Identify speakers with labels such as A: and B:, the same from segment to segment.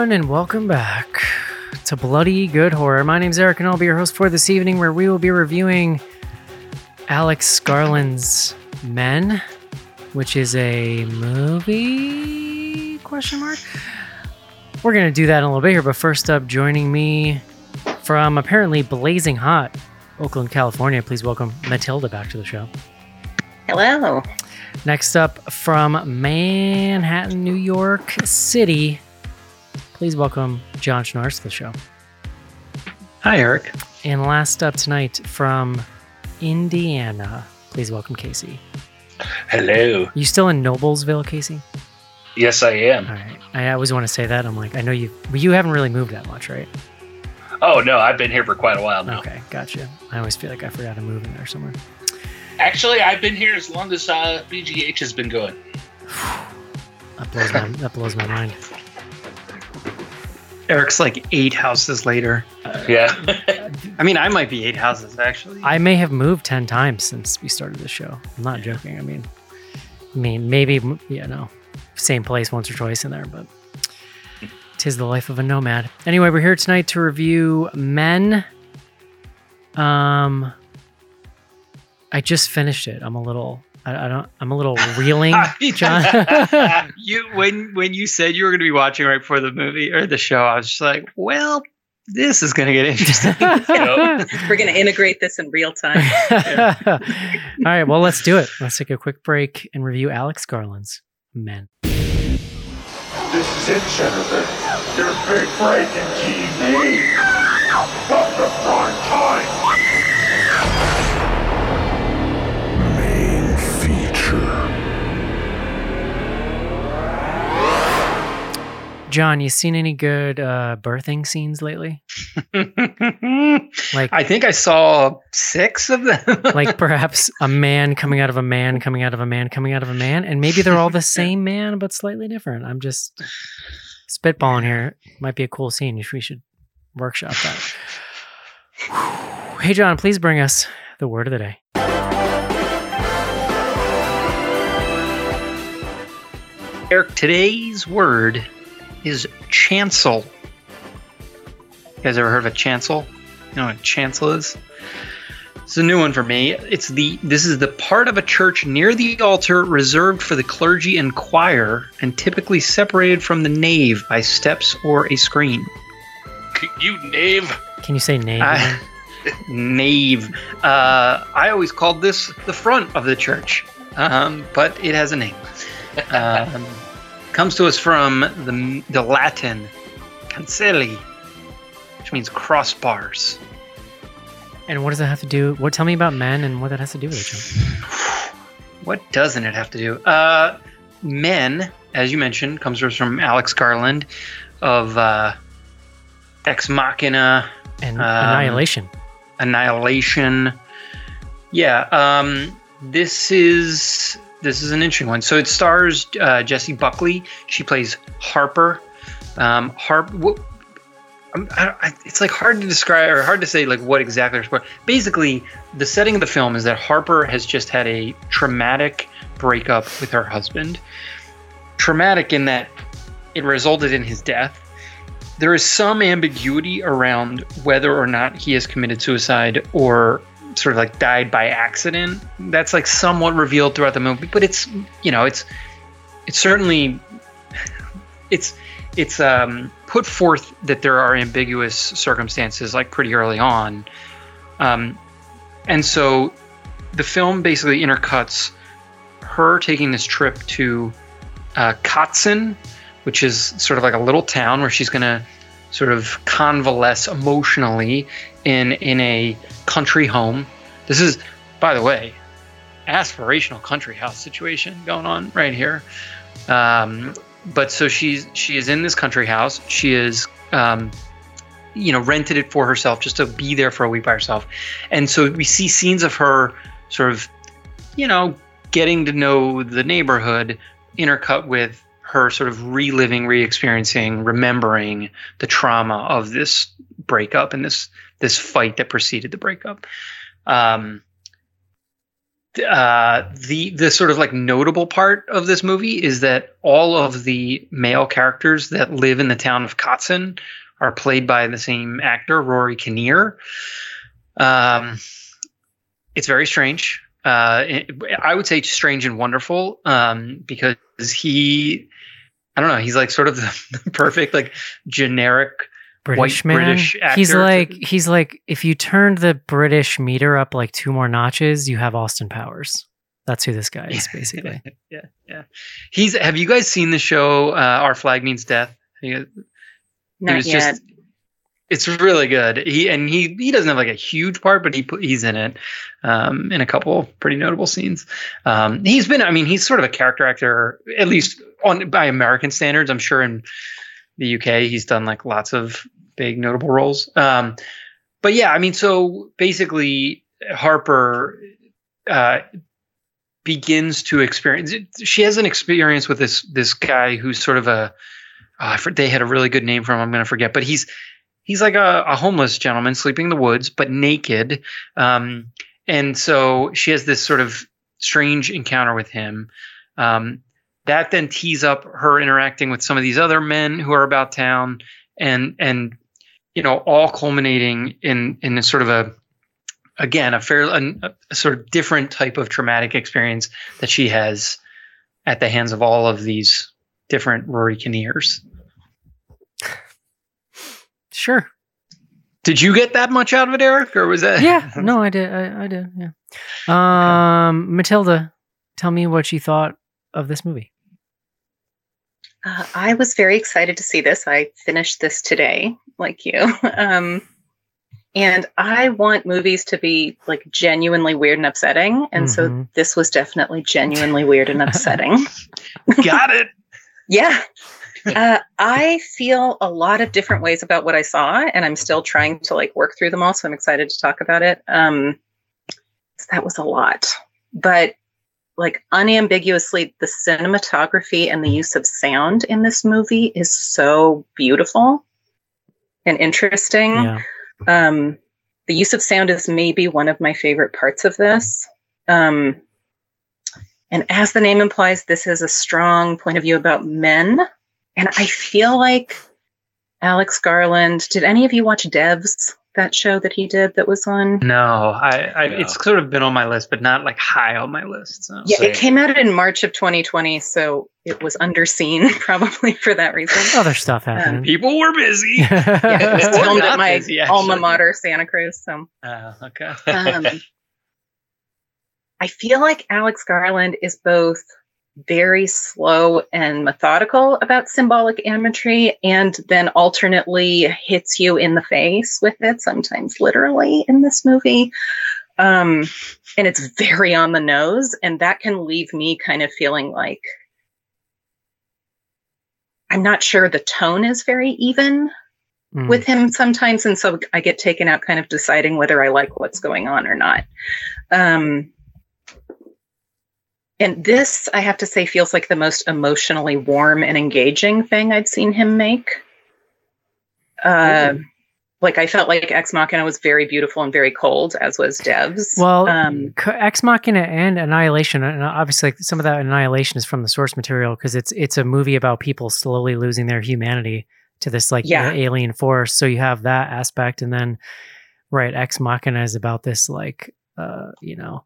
A: Everyone, and welcome back to Bloody Good Horror. My name's Eric, and I'll be your host for this evening, where we will be reviewing Alex Garland's Men, which is a movie? Question mark. We're gonna do that in a little bit here, but first up, joining me from apparently blazing hot Oakland, California. Please welcome Matilda back to the show.
B: Hello.
A: Next up from Manhattan, New York City, please welcome John Schnars to the show.
C: Hi, Eric.
A: And last up tonight from Indiana, please welcome Casey.
D: Hello.
A: You still in Noblesville, Casey?
D: Yes, I am.
A: All right. I always want to say that. I'm like, I know you, but you haven't really moved that much, right?
D: Oh no, I've been here for quite a while now.
A: Okay, gotcha. I always feel like I forgot to move in there somewhere.
D: Actually, I've been here as long as uh, BGH has been going.
A: That blows my that blows my mind.
C: Eric's like eight houses later.
D: Yeah.
C: I mean, I might be eight houses actually.
A: I may have moved ten times since we started the show. I'm not joking. I mean, I mean maybe you know, same place once or twice in there, but tis the life of a nomad. Anyway, we're here tonight to review Men. Um, I just finished it. I'm a little. I, I don't. I'm a little reeling, John.
C: you when when you said you were going to be watching right before the movie or the show, I was just like, well, this is going to get interesting.
B: We're going to integrate this in real time.
A: All right, well, let's do it. Let's take a quick break and review Alex Garland's Men.
E: This is it, Jennifer. Your big break in TV. From the prime time.
A: John, you seen any good uh, birthing scenes lately? Like,
C: I think I saw six of them.
A: like perhaps a man coming out of a man, coming out of a man, coming out of a man, and maybe they're all the same man but slightly different. I'm just spitballing here. Might be a cool scene. If we should workshop that. Hey, John, please bring us the word of the day.
C: Eric, today's word is chancel. You guys ever heard of a chancel? You know what a chancel is? It's a new one for me. It's the this is the part of a church near the altar reserved for the clergy and choir and typically separated from the nave by steps or a screen.
D: you knave.
A: Can you say name?
C: I- nave. Uh, I always called this the front of the church, um, but it has a name. Um, comes to us from the, the Latin cancelli, which means crossbars.
A: and what does that have to do? What? Tell me about men and what that has to do with it, John.
C: What doesn't it have to do? Uh, Men, as you mentioned, comes to us from Alex Garland of uh, Ex Machina,
A: And
C: Um,
A: annihilation.
C: Annihilation. Yeah, um, this is this is an interesting one. So it stars uh, Jessie Buckley. She plays Harper. Um, Harp. It's like hard to describe or hard to say like what exactly. Basically, the setting of the film is that Harper has just had a traumatic breakup with her husband. Traumatic in that it resulted in his death there is some ambiguity around whether or not he has committed suicide or sort of like died by accident. That's like somewhat revealed throughout the movie, but it's you know it's it's certainly it's it's um, put forth that there are ambiguous circumstances like pretty early on, um, and so the film basically intercuts her taking this trip to uh, Cotson, which is sort of like a little town where she's to sort of convalesce emotionally in in a country home. This is, by the way, aspirational country house situation going on right here. Um, but so she's she is in this country house. She is um, you know rented it for herself just to be there for a week by herself, and so we see scenes of her sort of you know getting to know the neighborhood intercut with her sort of reliving, re-experiencing, remembering the trauma of this breakup and this this fight that preceded the breakup. Um, uh, the the sort of like notable part of this movie is that all of the male characters that live in the town of Cotson are played by the same actor, Rory Kinnear. Um, it's very strange. Uh, it- I would say strange and wonderful um, because he, I don't know, he's like sort of the, the perfect like generic.
A: British
C: white
A: man.
C: British
A: he's like he's like if you turned the British meter up like two more notches, you have Austin Powers. That's who this guy is basically.
C: yeah, yeah. He's. Have you guys seen the show uh, Our Flag Means Death? You-
B: Not
C: it was
B: yet.
C: just it's really good he and he he doesn't have like a huge part but he he's in it um in a couple pretty notable scenes um he's been i mean he's sort of a character actor at least on by american standards i'm sure in the uk he's done like lots of big notable roles um but yeah i mean so basically harper uh begins to experience she has an experience with this this guy who's sort of a uh, they had a really good name for him. I'm going to forget, but he's he's like a, a homeless gentleman sleeping in the woods, but naked. Um, and so she has this sort of strange encounter with him. Um, that then tees up her interacting with some of these other men who are about town, and and you know all culminating in in a sort of a again a fair a, a sort of different type of traumatic experience that she has at the hands of all of these different Rory Kinnears.
A: Sure.
C: Did you get that much out of it, Eric, or was that?
A: Yeah. No, I did. I, I did. Yeah. Um, Matilda, tell me what you thought of this movie.
B: Uh, I was very excited to see this. I finished this today, like you. Um, and I want movies to be like genuinely weird and upsetting. And so
A: Mhm.
B: this was definitely genuinely weird and upsetting.
C: got it.
B: Yeah. Uh, I feel a lot of different ways about what I saw, and I'm still trying to like work through them all. So I'm excited to talk about it. Um, that was a lot, but like unambiguously, the cinematography and the use of sound in this movie is so beautiful and interesting.
A: Yeah.
B: Um, the use of sound is maybe one of my favorite parts of this. Um, and as the name implies, this is a strong point of view about men. And I feel like Alex Garland, did any of you watch Devs, that show that he did that was on?
C: No, I, I
D: No.
C: it's sort of been on my list, but not like high on my list. So.
B: Yeah,
D: Same.
B: it came out in March of 2020, so it was underseen probably for that reason.
A: Other stuff happening.
C: People were busy.
B: Yeah, it was filmed at my
C: busy,
B: alma mater, Santa Cruz. So
C: Uh, okay.
B: um, I feel like Alex Garland is both very slow and methodical about symbolic imagery and then alternately hits you in the face with it, sometimes literally in this movie. Um, and it's very on the nose, and that can leave me kind of feeling like I'm not sure the tone is very even
A: Mm.
B: with him sometimes and so i get taken out kind of deciding whether i like what's going on or not um and this i have to say feels like the most emotionally warm and engaging thing i've seen him make uh like i felt like ex machina was very beautiful and very cold as was devs
A: Well,
B: um
A: Ex Machina and Annihilation, and obviously some of that Annihilation is from the source material because it's it's a movie about people slowly losing their humanity to this like
B: Yeah.
A: alien force. So you have that aspect, and then right, Ex Machina is about this like uh you know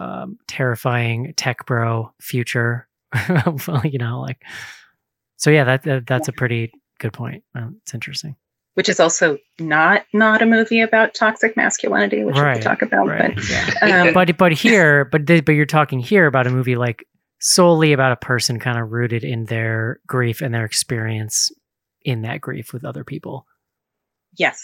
A: um terrifying tech bro future, you know like. So yeah, that, that that's a pretty good point. Um, it's interesting.
B: which is also not not a movie about toxic masculinity which we
A: Right,
B: could talk about
A: Right.
B: but
A: Yeah.
B: um,
A: but but here but th- but you're talking here about a movie like solely about a person kind of rooted in their grief and their experience in that grief with other people
B: Yes.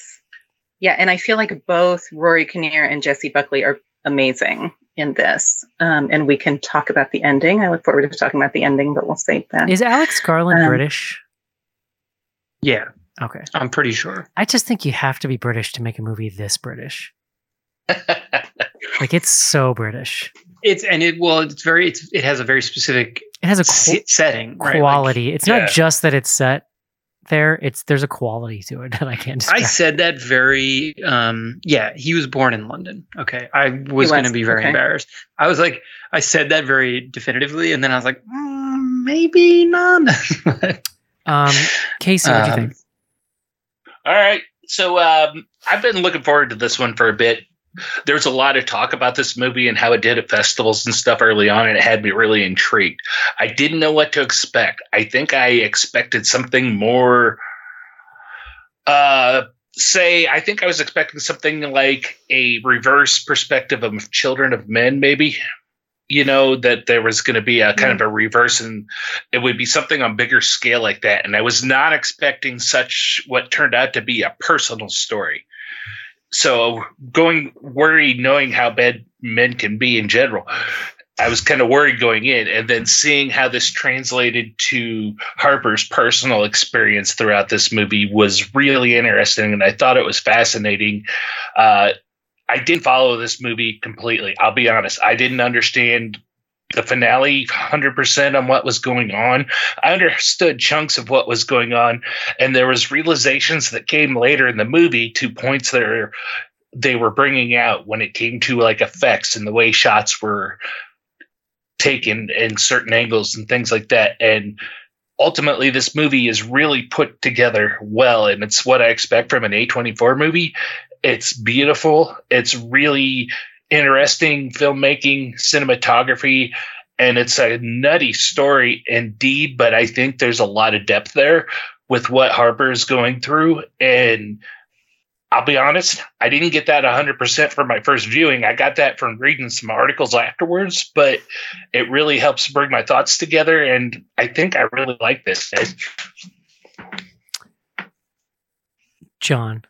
B: Yeah, and I feel like both Rory Kinnear and Jessie Buckley are amazing in this. Um, and we can talk about the ending. I look forward to talking about the ending, but we'll save that.
A: is alex garland
B: Um,
A: british
C: Yeah,
A: okay
C: I'm pretty sure.
A: i just think you have to be british to make a movie this british like it's so british
C: It's and it well, it's very it's it has a very specific
A: it has a
C: se-
A: qu-
C: setting, right? Like,
A: quality it's
D: yeah.
A: not just that it's set there. It's there's a quality to it that I can't describe.
C: I said that very um yeah, he was born in London. Okay. I was,
B: was,
C: going to be very
B: okay.
C: embarrassed. I was like I said that very definitively and then I was like mm, maybe not.
A: um, Casey, what do you
C: Um,
A: think?
D: All right. So um, I've been looking forward to this one for a bit. There was a lot of talk about this movie and how it did at festivals and stuff early on, and it had me really intrigued. I didn't know what to expect. I think I expected something more. Uh, say, I think I was expecting something like a reverse perspective of Children of Men, maybe. You know that there was going to be a kind of a reverse, and it would be something on bigger scale like that. And I was not expecting such what turned out to be a personal story. So going worried, knowing how bad men can be in general, I was kind of worried going in, and then seeing how this translated to Harper's personal experience throughout this movie was really interesting, and I thought it was fascinating. Uh, I didn't follow this movie completely. I'll be honest. I didn't understand the finale 100% on what was going on. I understood chunks of what was going on and there was realizations that came later in the movie to points that are, they were bringing out when it came to like effects and the way shots were taken in certain angles and things like that and ultimately this movie is really put together well and it's what I expect from an A24 movie. It's beautiful. It's really interesting filmmaking, cinematography, and it's a nutty story indeed, but I think there's a lot of depth there with what Harper is going through and I'll be honest, I didn't get that 100% from my first viewing. I got that from reading some articles afterwards, but it really helps bring my thoughts together. And I think I really like this.
A: John.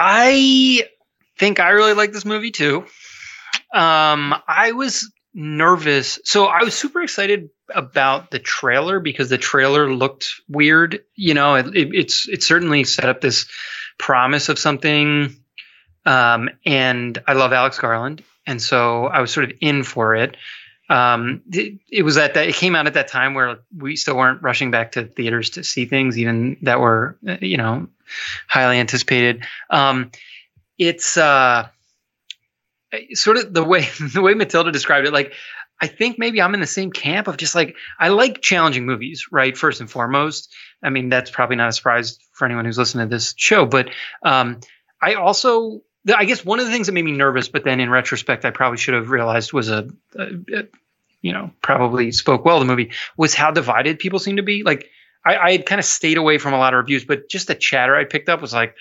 C: I think I really like this movie too. Um, I was nervous. So I was super excited about the trailer because the trailer looked weird. You know, it, it, it's it certainly set up this promise of something. Um, and I love Alex Garland, and so I was sort of in for it. Um, it, it was at that it came out at that time where we still weren't rushing back to theaters to see things, even that were uh, you know highly anticipated. Um, it's uh, sort of the way the way Matilda described it. Like, I think maybe I'm in the same camp of just like I like challenging movies, right? First and foremost. I mean, that's probably not a surprise for anyone who's listening to this show, but um, I also. I guess one of the things that made me nervous, but then in retrospect, I probably should have realized was a, a, a you know, probably spoke well the movie was how divided people seem to be. Like, I, I had kind of stayed away from a lot of reviews, but just the chatter I picked up was like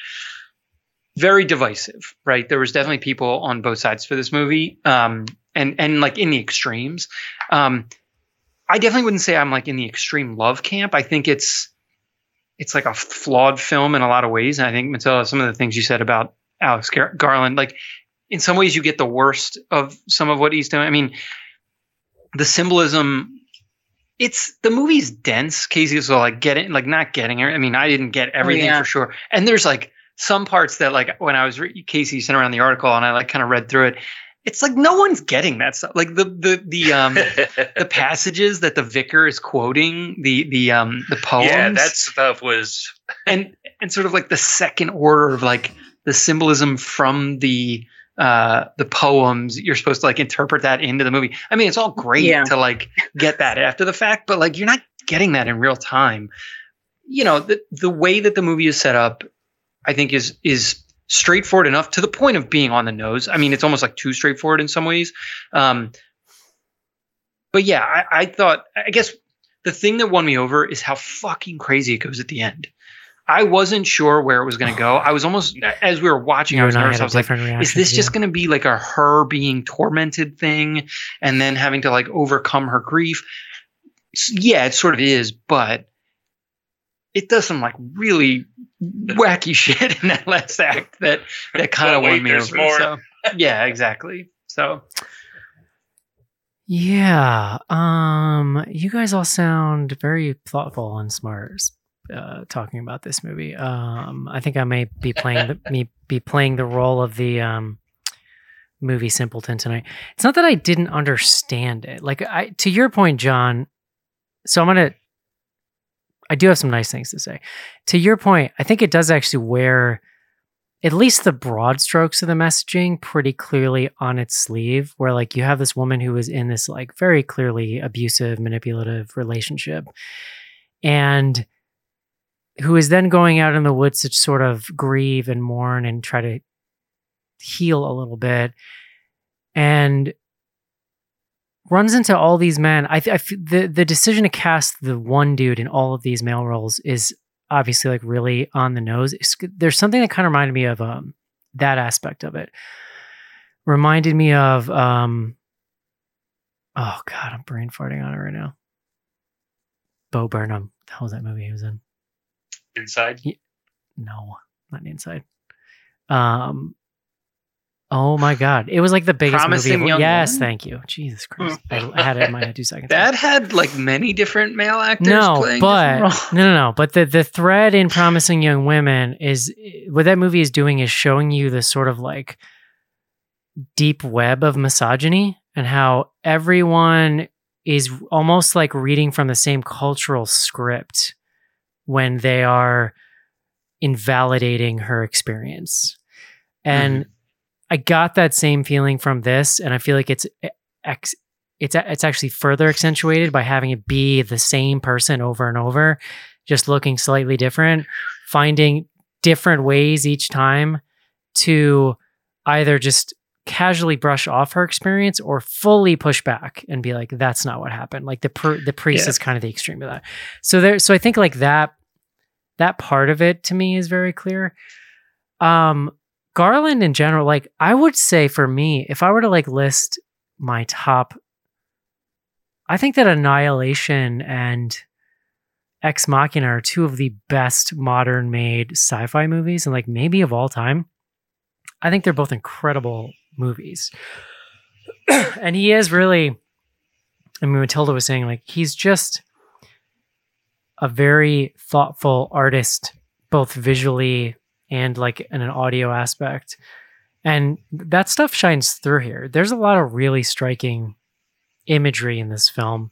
C: very divisive, right? There was definitely people on both sides for this movie, um, and and like in the extremes. Um, I definitely wouldn't say I'm like in the extreme love camp. I think it's it's like a flawed film in a lot of ways, and I think Matilda, some of the things you said about Alex Gar- Garland, like in some ways you get the worst of some of what he's doing. I mean, the symbolism it's the movie's dense. Casey was like getting like not getting it. I mean, I didn't get everything
B: yeah.
C: for sure. And there's like some parts that like when I was re- Casey sent around the article and I like kind of read through it. It's like no one's getting that stuff. Like the the the um the passages that the vicar is quoting the the um the poems.
D: yeah, that stuff was
C: and and sort of like the second order of like the symbolism from the uh the poems you're supposed to like interpret that into the movie. I mean it's all great
B: Yeah.
C: to like get that after the fact but like you're not getting that in real time. You know the the way that the movie is set up i think is is straightforward enough to the point of being on the nose. I mean it's almost like too straightforward in some ways. Um but yeah i, I thought i guess the thing that won me over is how fucking crazy it goes at the end I wasn't sure where it was going to go. I was almost as we were watching.
A: You
C: I was
A: I
C: nervous. I
A: a
C: was like, is this just going to be like a her being tormented thing and then having to like overcome her grief yeah it sort of is but it does some like really wacky shit in that last act that that kind of won me over so yeah exactly so
A: Yeah. Um you guys all sound very thoughtful and smart uh talking about this movie. Um I think I may be playing the me be playing the role of the um movie simpleton tonight. It's not that I didn't understand it. Like I to your point John, so I'm to I do have some nice things to say. To your point, I think it does actually wear at least the broad strokes of the messaging pretty clearly on its sleeve where like you have this woman who is in this like very clearly abusive manipulative relationship and who is then going out in the woods to sort of grieve and mourn and try to heal a little bit and runs into all these men i, th- I f- the the decision to cast the one dude in all of these male roles is obviously like really on the nose. It's, there's something that kind of reminded me of um, that aspect of it. Reminded me of um, oh god, I'm brain farting on it right now. Bo Burnham. The hell was that movie he was in?
D: Inside.
A: No, not Inside. Um, oh my god, it was like the biggest
C: Promising
A: movie.
C: Young
A: yes,
C: Woman?
A: thank you. Jesus Christ, I, I had it in my head two seconds. ago.
C: That had like many different male actors
A: No,
C: playing
A: but no, no, no. But the the thread in Promising Young Women is what that movie is doing is showing you the sort of like deep web of misogyny and how everyone is almost like reading from the same cultural script when they are invalidating her experience. And mm-hmm. I got that same feeling from this, and I feel like it's eh, ex- it's it's actually further accentuated by having it be the same person over and over, just looking slightly different, finding different ways each time to either just casually brush off her experience or fully push back and be like that's not what happened like the the priest
C: Yeah.
A: is kind of the extreme of that so there so i think like that that part of it to me is very clear. Um garland in general like i would say for me if i were to like list my top i think that annihilation and ex machina are two of the best modern made sci-fi movies and like maybe of all time. I think they're both incredible movies. And he is really i mean matilda was saying like he's just a very thoughtful artist both visually and like in an audio aspect and that stuff shines through here there's a lot of really striking imagery in this film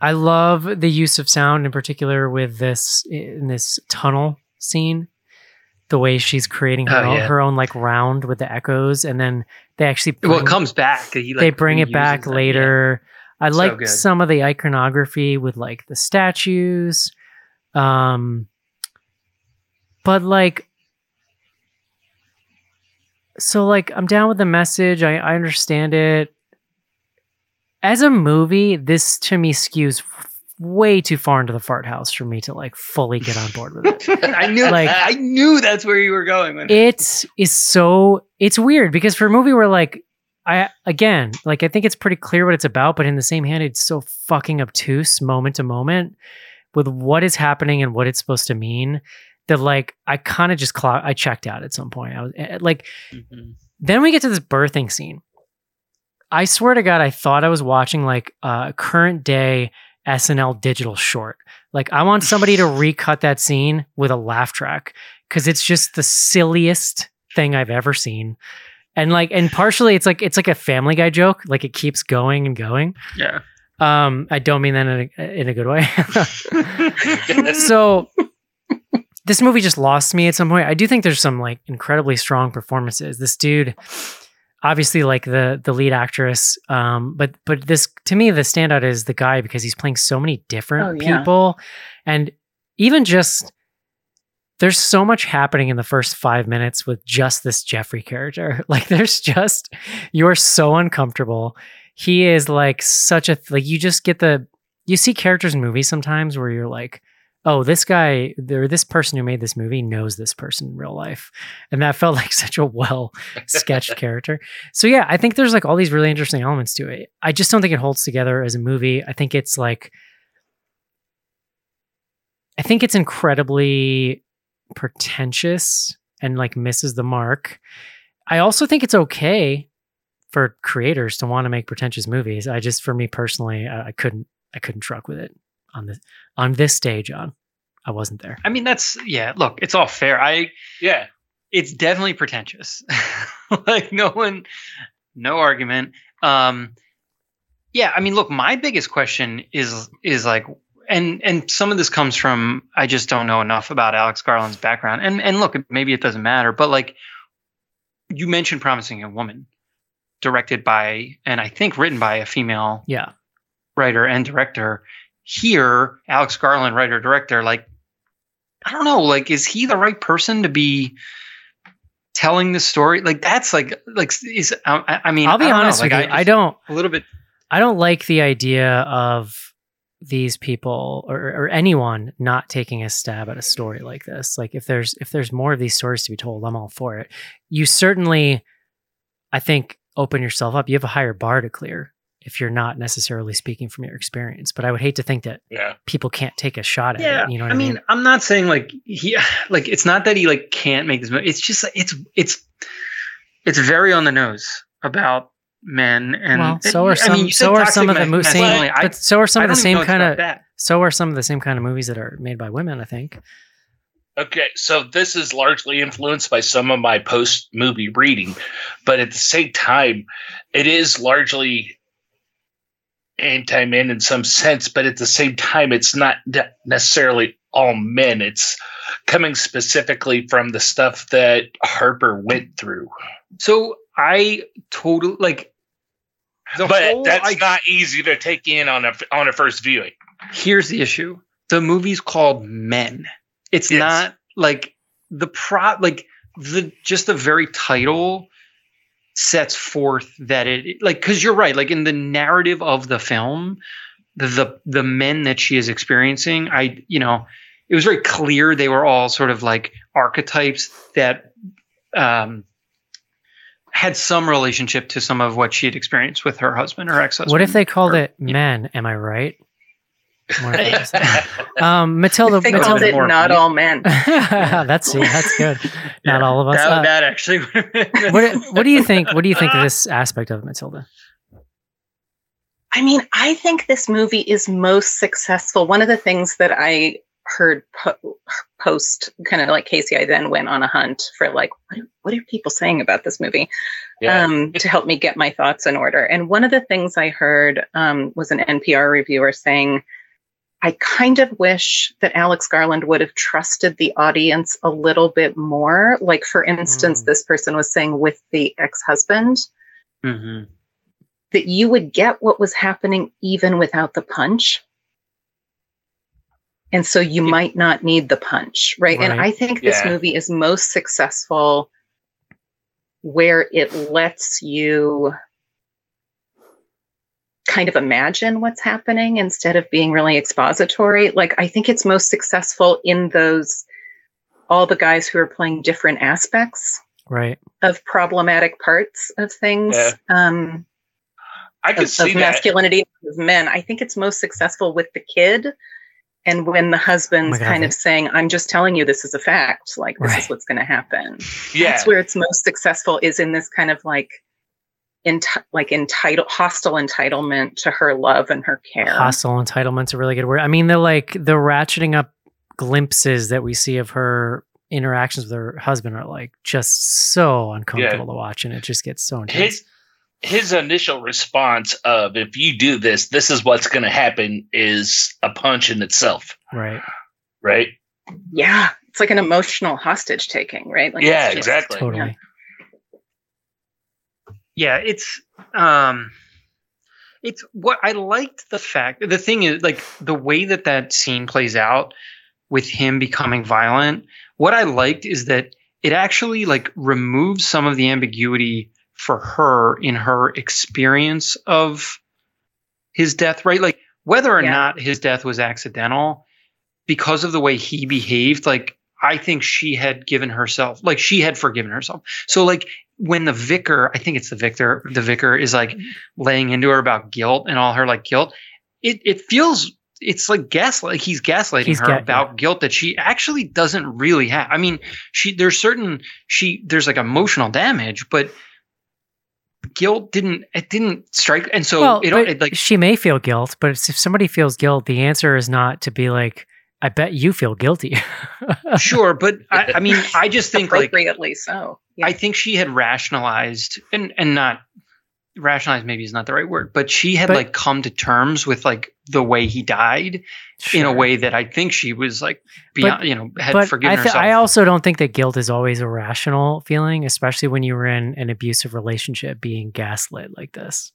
A: i love the use of sound in particular with this in this tunnel scene the way she's creating her,
C: Oh,
A: own,
C: yeah.
A: her own like round with the echoes and then they actually
C: well, it comes back. He, like,
A: they bring it back
C: them, yeah.
A: I
C: So
A: like
C: good.
A: some of the iconography with like the statues. Um but like so like I'm down with the message. I, I understand it. As a movie, this to me skews way too far into the fart house for me to like fully get on board with it.
C: I knew,
A: Like-
C: I knew that's where you were going.
A: It is so it's weird because for a movie where like I again like I think it's pretty clear what it's about, but in the same hand, it's so fucking obtuse moment to moment with what is happening and what it's supposed to mean that like I kind of just clock I checked out at some point. I was eh, like
C: Mhm.
A: then we get to this birthing scene. I swear to God, I thought I was watching like a current day SNL digital short. Like, I want somebody to recut that scene with a laugh track because it's just the silliest thing I've ever seen. And like, and partially it's like it's like a Family Guy joke. Like it keeps going and going.
C: yeah.
A: Um, I don't mean that in a, in a good way. so this movie just lost me at some point. I do think there's some like incredibly strong performances. This dude, obviously like the the lead actress, um, but but this to me the standout is the guy because he's playing so many different
B: Oh, yeah.
A: people, and even just there's so much happening in the first five minutes with just this Geoffrey character. Like there's just you're so uncomfortable. He is like such a like you just get the you see characters in movies sometimes where you're like, oh, this guy or this person who made this movie knows this person in real life. And that felt like such a well sketched character. So yeah, I think there's like all these really interesting elements to it. I just don't think it holds together as a movie. I think it's like I think it's incredibly pretentious and like misses the mark. I also think it's okay for creators to want to make pretentious movies. I just, for me personally, I, I couldn't, I couldn't truck with it on this on this stage. On, I wasn't there.
C: I mean, that's yeah. Look, it's all fair. I
D: yeah.
C: it's definitely pretentious. like no one, no argument. Um, yeah, I mean, look, my biggest question is is like, and and some of this comes from I just don't know enough about Alex Garland's background. And and look, maybe it doesn't matter, but like you mentioned Promising Young Woman, directed by and I think written by a female
A: Yeah.
C: writer and director. Here, Alex Garland, writer director, like I don't know, like is he the right person to be telling the story? Like that's like like is I, I mean
A: I'll be
C: I don't know,
A: honest
C: like,
A: with you. I,
C: just-
A: don't.
C: a little bit
A: I don't like the idea of these people or, or anyone not taking a stab at a story like this. Like if there's if there's more of these stories to be told, I'm all for it. You certainly, I think, open yourself up. You have a higher bar to clear if you're not necessarily speaking from your experience. But I would hate to think that
D: Yeah.
A: people can't take a shot at
C: yeah
A: it. You know what
C: i mean i'm not saying like he like it's not that he like can't make this movie it's just it's it's it's very on the nose about men and
A: well, so are some.
C: mean,
A: so are some of the
C: ma-
A: movies.
C: masculinity. I-
A: But so are some of the same kind of.
C: that.
A: So are some of the same kind of movies that are made by women. I think.
D: Okay, so this is largely influenced by some of my post movie reading, but at the same time, it is largely anti men in some sense, but at the same time, it's not necessarily all men. It's coming specifically from the stuff that Harper went through.
C: so i totally like
D: but that's
C: I-
D: not easy to take in on a on a first viewing.
C: here's the issue the movie's called men it's
D: Yes.
C: not like the pro like the just the very title sets forth that it like because you're right like in the narrative of the film the, the the men that she is experiencing i you know it was very clear they were all sort of like archetypes that um had some relationship to some of what she had experienced with her husband or ex-husband
A: What if they called
C: or-
A: it men? Am I right? What if it was- um, Matilda.
B: They
C: Matilda-
B: called it not
C: meat.
B: all men.
A: that's see, that's good. Not
C: Yeah,
A: all of us.
C: that,
A: Uh,
C: that actually
A: what, what do you think? What do you think of this aspect of Matilda?
B: I mean, I think this movie is most successful. One of the things that I heard po- post, kind of like Casey, I then went on a hunt for like, what, what are people saying about this movie?
D: Yeah.
B: um, to help me get my thoughts in order. And one of the things I heard um, was an NPR reviewer saying, I kind of wish that Alex Garland would have trusted the audience a little bit more. Like, for instance,
A: Mm.
B: this person was saying with the ex husband,
C: Mhm.
B: that you would get what was happening even without the punch. And so you
C: Yeah.
B: might not need the punch, right? And I think this
D: Yeah.
B: movie is most successful where it lets you kind of imagine what's happening instead of being really expository. Like, I think it's most successful in those, all the guys who are playing different aspects
A: Right.
B: of problematic parts of things.
D: Yeah.
B: Um,
D: I can
B: of,
D: see
B: of
D: that.
B: masculinity of men. I think it's most successful with the kid. And when the husband's
A: Oh
B: kind of saying, I'm just telling you this is a fact, like this
A: Right.
B: is what's going to happen.
D: Yeah.
B: That's where it's most successful is in this kind of like, enti- like entitled, hostile entitlement to her love and her care.
A: Hostile entitlement's a really good word. I mean, the like the ratcheting up glimpses that we see of her interactions with her husband are like just so uncomfortable to watch, and it just gets so intense.
D: his his initial response of if you do this this is what's going to happen is a punch in itself
A: right.
D: right
B: yeah. It's like an emotional hostage taking, right? Like
D: Yeah,
B: just-
D: exactly.
A: Totally.
C: yeah it's um it's what i liked the fact the thing is like the way that that scene plays out with him becoming violent what i liked is that it actually like removes some of the ambiguity for her in her experience of his death right? Like whether or
B: Yeah.
C: not his death was accidental because of the way he behaved like i think she had given herself like she had forgiven herself. So like when the vicar i think it's the vicar, the vicar is like mm-hmm. laying into her about guilt and all her like guilt it it feels it's like gaslight like he's gaslighting
A: He's
C: her
A: ga-
C: about guilt that she actually doesn't really have. I mean she there's certain she there's like emotional damage but guilt didn't it didn't strike and so
A: well,
C: it, it like
A: she may feel guilt, but if somebody feels guilt, the answer is not to be like, "I bet you feel guilty."
C: sure but I, I mean i just think like
B: appropriately so. Yeah.
C: I think she had rationalized and and not rationalize maybe is not the right word, but she had
A: But-
C: like come to terms with like the way he died in a way that I think she was like beyond, you know, had
A: but
C: forgiven
A: I, th-
C: herself.
A: I also don't think that guilt is always a rational feeling, especially when you were in an abusive relationship being gaslit like this.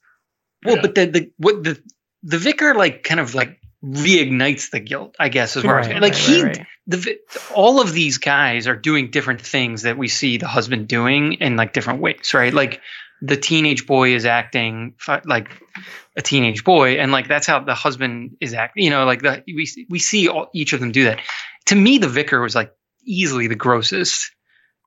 C: well,
D: Yeah.
C: but the the what the the vicar like kind of like reignites the guilt. I guess is where I was like
A: right,
C: he
A: right, right.
C: the vi- all of these guys are doing different things that we see the husband doing in like different ways, right? Like the teenage boy is acting like a teenage boy, and like that's how the husband is acting. You know, like the we we see all, each of them do that. To me, the vicar was like easily the grossest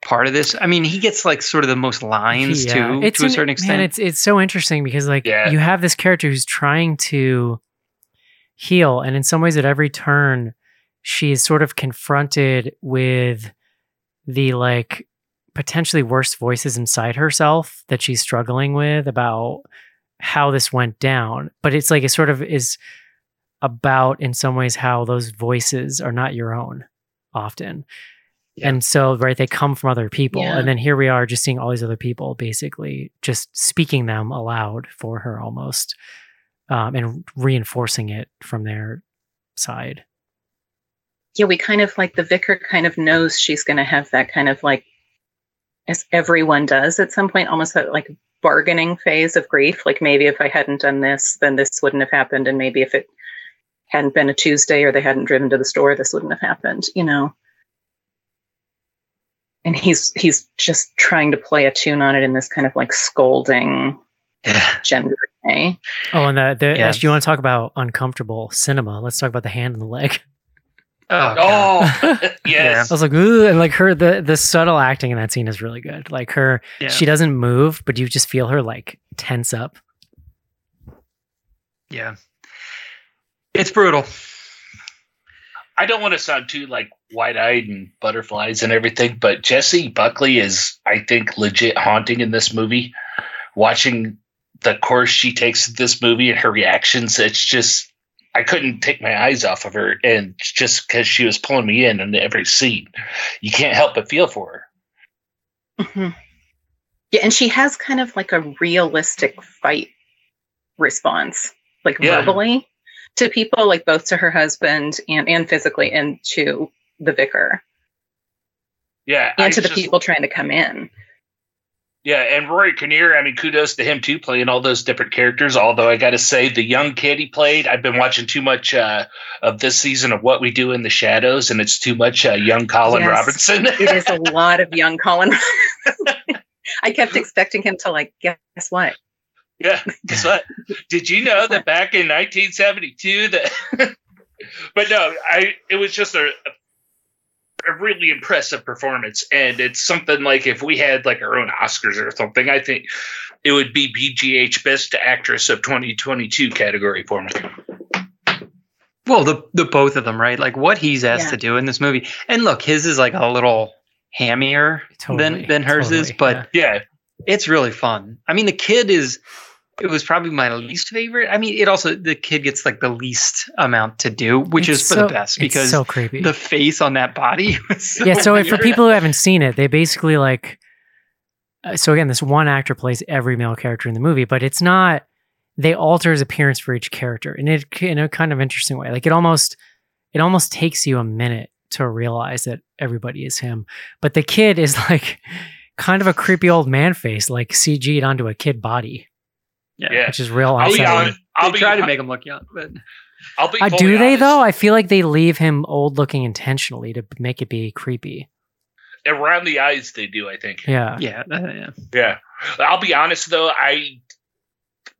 C: part of this. I mean, he gets like sort of the most lines
A: Yeah.
C: too,
A: It's
C: to a certain extent.
A: Man, it's it's so interesting because like
D: Yeah.
A: you have this character who's trying to heal, and in some ways, at every turn, she is sort of confronted with the like potentially worst voices inside herself that she's struggling with about how this went down. But it's like it sort of is about in some ways how those voices are not your own often.
C: Yeah.
A: And so, right, they come from other people.
B: Yeah.
A: And then here we are just seeing all these other people basically just speaking them aloud for her almost um, and reinforcing it from their side.
B: yeah, we kind of like the vicar kind of knows she's going to have that kind of like, as everyone does at some point, almost that like bargaining phase of grief. Like maybe if I hadn't done this, then this wouldn't have happened. And maybe if it hadn't been a Tuesday or they hadn't driven to the store, this wouldn't have happened, you know? And he's he's just trying to play a tune on it in this kind of like scolding
C: yeah.
B: gender way.
A: Oh, and the, the
C: Yeah.
A: as you want to talk about uncomfortable cinema, let's talk about the hand and the leg.
C: Oh, oh, God.
D: Oh,
A: I was like, ooh, and like her, the the subtle acting in that scene is really good. Like her,
C: Yeah.
A: she doesn't move, but you just feel her like tense up.
C: yeah. It's brutal.
D: I don't want to sound too like wide eyed and butterflies and everything, but Jessie Buckley is, I think, legit haunting in this movie. Watching the course she takes in this movie and her reactions, it's just, I couldn't take my eyes off of her. And just because she was pulling me in in every scene, you can't help but feel for her.
B: Mhm. Yeah, and she has kind of like a realistic fight response, like
D: Yeah.
B: verbally to people, like both to her husband and and physically, and to the vicar
D: Yeah.
B: and
D: I
B: to the
D: just-
B: people trying to come in.
D: Yeah, and Rory Kinnear, I mean, kudos to him too, playing all those different characters. Although I got to say, the young kid he played, I've been watching too much uh, of this season of What We Do in the Shadows, and it's too much uh, young Colin
B: Yes.
D: Robinson.
B: It is a lot of young Colin. I kept expecting him to like guess what.
D: yeah, guess what? Did you know that back in 1972 that? but no, I it was just a a really impressive performance, and it's something like if we had like our own Oscars or something, I think it would be BGH Best Actress of 2022 category for me.
C: Well, the the both of them, right? Like what he's asked
B: Yeah.
C: to do in this movie. And look, his is like a little hammier
A: Totally,
C: than than hers is, but
A: yeah.
D: Yeah,
C: it's really fun. I mean, the kid is it was probably my least favorite. I mean, it also the kid gets like the least amount to do, which
A: It's
C: is for
A: so-
C: the best because
A: so creepy.
C: the face on that body was so
A: yeah. So for people who haven't seen it, they basically like. uh, So again, this one actor plays every male character in the movie, but it's not. They alter his appearance for each character, and it in a kind of interesting way. Like it almost, it almost takes you a minute to realize that everybody is him. But the kid is like kind of a creepy old man face, like CG'd onto a kid body,
D: yeah.
A: which is real.
D: I'll be
A: unsettling.
D: honest. I'll
C: they
D: be,
C: try to make him look young, but
D: I'll be
A: Uh,
D: fully
A: do they
D: honest.
A: though? I feel like they leave him old looking intentionally to make it be creepy.
D: Around the eyes, they do. I think.
A: Yeah.
C: yeah, uh, yeah.
D: Yeah. I'll be honest though, I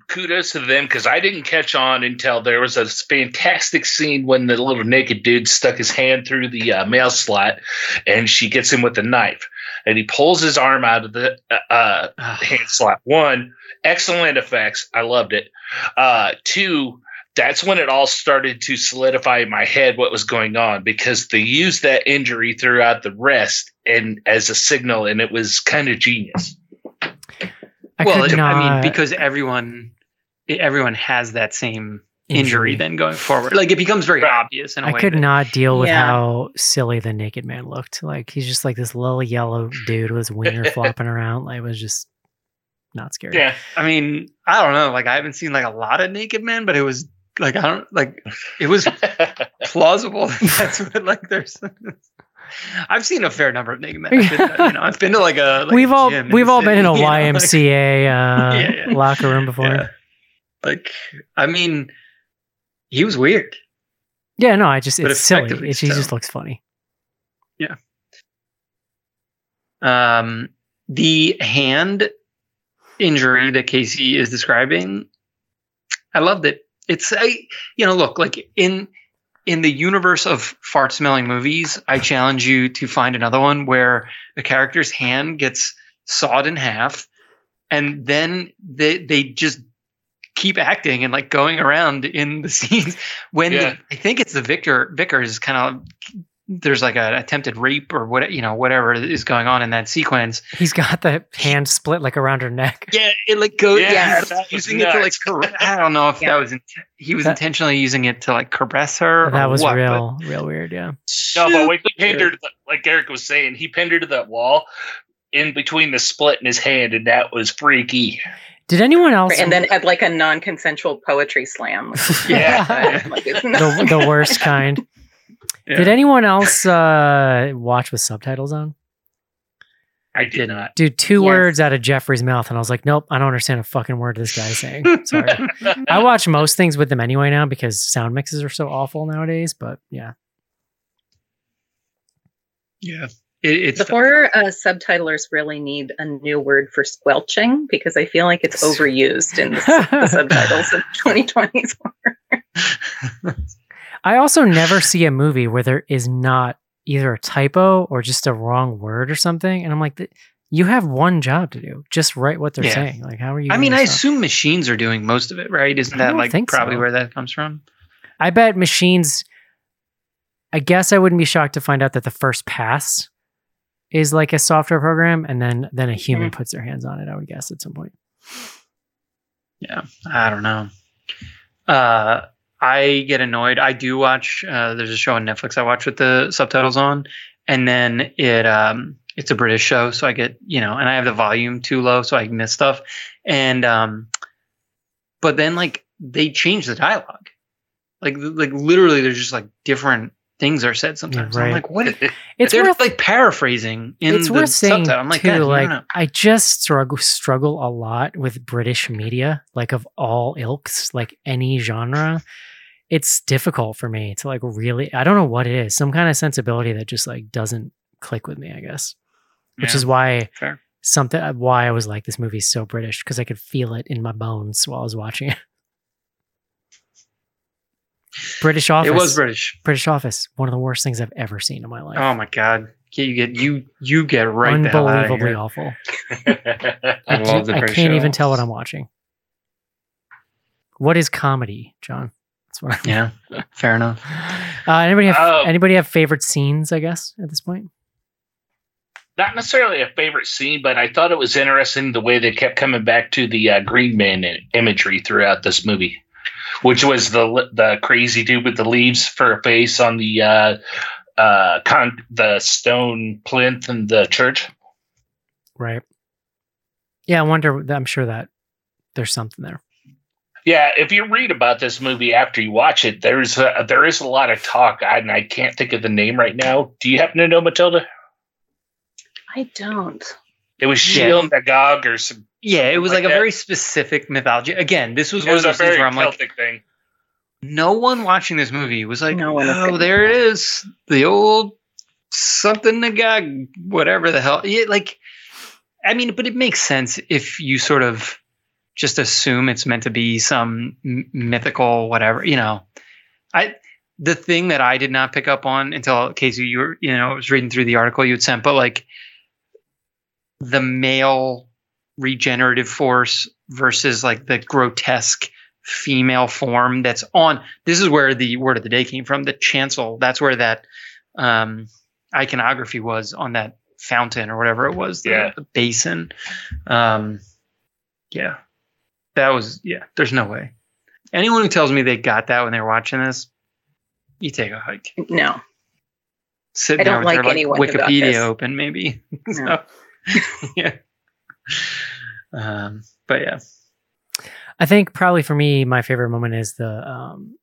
D: kudos to them because I didn't catch on until there was a fantastic scene when the little naked dude stuck his hand through the uh, mail slot and she gets him with a knife and he pulls his arm out of the uh, uh, hand slot. One, excellent effects. I loved it. Uh, two, that's when it all started to solidify in my head what was going on because they used that injury throughout the rest and as a signal, and it was kind of genius.
A: I
C: well,
A: could
C: it-
A: not.
C: I mean, because everyone everyone has that same injury,
A: Injury.
C: then going forward. Like it becomes very obvious in a
A: I
C: way.
A: could
C: that-
A: not deal with
B: Yeah.
A: how silly the naked man looked. Like he's just like this little yellow dude with his wiener flopping around. Like it was just not scary.
D: Yeah.
C: I mean, I don't know. Like I haven't seen like a lot of naked men, but it was like I don't like it was plausible. That's what like there's. I've seen a fair number of naked men. I've been, you know, I've been to like a. Like
A: we've
C: a
A: all
C: gym
A: we've
C: the
A: all been in a
C: city, you know, like-
A: YMCA uh,
C: Yeah, yeah.
A: locker room before.
C: Yeah. Like, I mean, he was weird.
A: Yeah, no, I just
C: But
A: it's silly.
C: effectively
A: It, he just looks funny. Yeah.
C: Um, the hand injury that Casey is describing, I loved it. It's I, you know, look like in in the universe of fart smelling movies, I challenge you to find another one where the character's hand gets sawed in half, and then they they just keep acting and like going around in the scenes when
D: Yeah.
C: the, I think it's the Victor Vickers kind of there's like an attempted rape or what you know whatever is going on in that sequence.
A: He's got the hand split like around her neck.
C: Yeah, it like goes.
D: Yeah,
C: Yeah,
D: that was
C: using it to like. Caress, I don't know if
B: Yeah.
C: that was int- he was
A: That-
C: intentionally using it to like caress her.
A: That
C: or
A: was
C: what, but-
A: real, real weird. Yeah.
D: No, but wait, he pinned her to the, like Eric was saying, he pinned her to that wall in between the split in his hand, and that was freaky.
A: Did anyone else?
B: and then had like a non-consensual poetry slam.
C: Yeah.
B: Like,
A: the, the worst kind.
C: Yeah.
A: Did anyone else uh, watch with subtitles on?
D: I did not.
A: Dude, two
B: Yes.
A: words out of Geoffrey's mouth, and I was like, nope, I don't understand a fucking word this guy's saying. Sorry. I watch most things with them anyway now because sound mixes are so awful nowadays. But yeah,
C: Yeah, it, it's
B: The horror uh, subtitlers really need a new word for squelching because I feel like it's overused in the, the subtitles of 2020s.
A: I also never see a movie where there is not either a typo or just a wrong word or something, and I'm like, you have one job to do, just write what they're
C: Yeah.
A: saying. Like, how are you?
C: I mean, I
A: stuff?
C: assume machines are doing most of it, right? Isn't that like
A: think
C: probably
A: so.
C: where that comes from?
A: I bet machines. I guess I wouldn't be shocked to find out that the first pass is like a software program, and then then a human puts their hands on it. I would guess at some point.
C: Yeah, I don't know. Uh, I get annoyed. I do watch. Uh, there's a show on Netflix I watch with the subtitles on, and then it um, it's a British show, so I get you know, and I have the volume too low, so I miss stuff. And um, but then like they change the dialogue, like like literally, there's just like different things are said sometimes.
A: right?
C: I'm like, what?
A: It's
C: They're
A: worth
C: like paraphrasing in
A: it's
C: the
A: worth saying
C: subtitle. I'm like,
A: too.
C: God,
A: like
C: no, no.
A: I just struggle struggle a lot with British media, like of all ilks, like any genre. It's difficult for me to like really. I don't know what it is. Some kind of sensibility that just like doesn't click with me. I guess, which
C: Yeah,
A: is why
C: fair.
A: something why I was like, this movie's so British because I could feel it in my bones while I was watching it. British Office.
C: It was British.
A: British Office. One of the worst things I've ever seen in my life.
C: Oh my god. You get you you get right the hell out of
A: Unbelievably
C: here.
A: awful.
C: I
A: I,
C: love
A: ju-
C: the
A: I
C: British
A: can't
C: show.
A: even tell what I'm watching. What is comedy, John? That's what. I'm,
C: Yeah, fair enough.
A: Uh, anybody have
D: Oh.
A: anybody have favorite scenes? I guess at this point.
D: Not necessarily a favorite scene, but I thought it was interesting the way they kept coming back to the uh, Green Man imagery throughout this movie, which was the the crazy dude with the leaves for a face on the uh, uh, con- the stone plinth in the church.
A: Right. Yeah, I wonder. I'm sure that there's something there.
D: Yeah, if you read about this movie after you watch it, there's a, there is a lot of talk, and I can't think of the name right now. Do you happen to know Matilda?
B: I don't.
D: It was
C: Yeah.
D: Sheela na gig or some.
C: Yeah, it was
D: Like
C: like, a
D: that.
C: very specific mythology. Again, this was
D: It
C: one
D: was
C: of
D: a
C: those things
D: very
C: where I'm like,
D: Celtic thing.
C: no one watching this movie was like,
B: No one is
C: oh,
B: gonna-
C: there it is, the old something the guy, whatever the hell. Yeah, like, I mean, but it makes sense if you sort of just assume it's meant to be some m- mythical whatever. You know, I the thing that I did not pick up on until Casey, you were, you know, I was reading through the article you had sent, but like the male regenerative force versus like the grotesque female form that's on this is where the word of the day came from the chancel. That's where that um iconography was on that fountain or whatever it was the,
D: Yeah.
C: the basin. Um yeah. That was yeah there's no way. Anyone who tells me they got that when they were watching this you take a hike.
B: No.
C: sit
B: I
C: there
B: don't
C: with
B: like
C: their like
B: anyone
C: wikipedia open maybe.
B: No.
C: So, yeah Um, but yeah,
A: I think probably for me, my favorite moment is the um,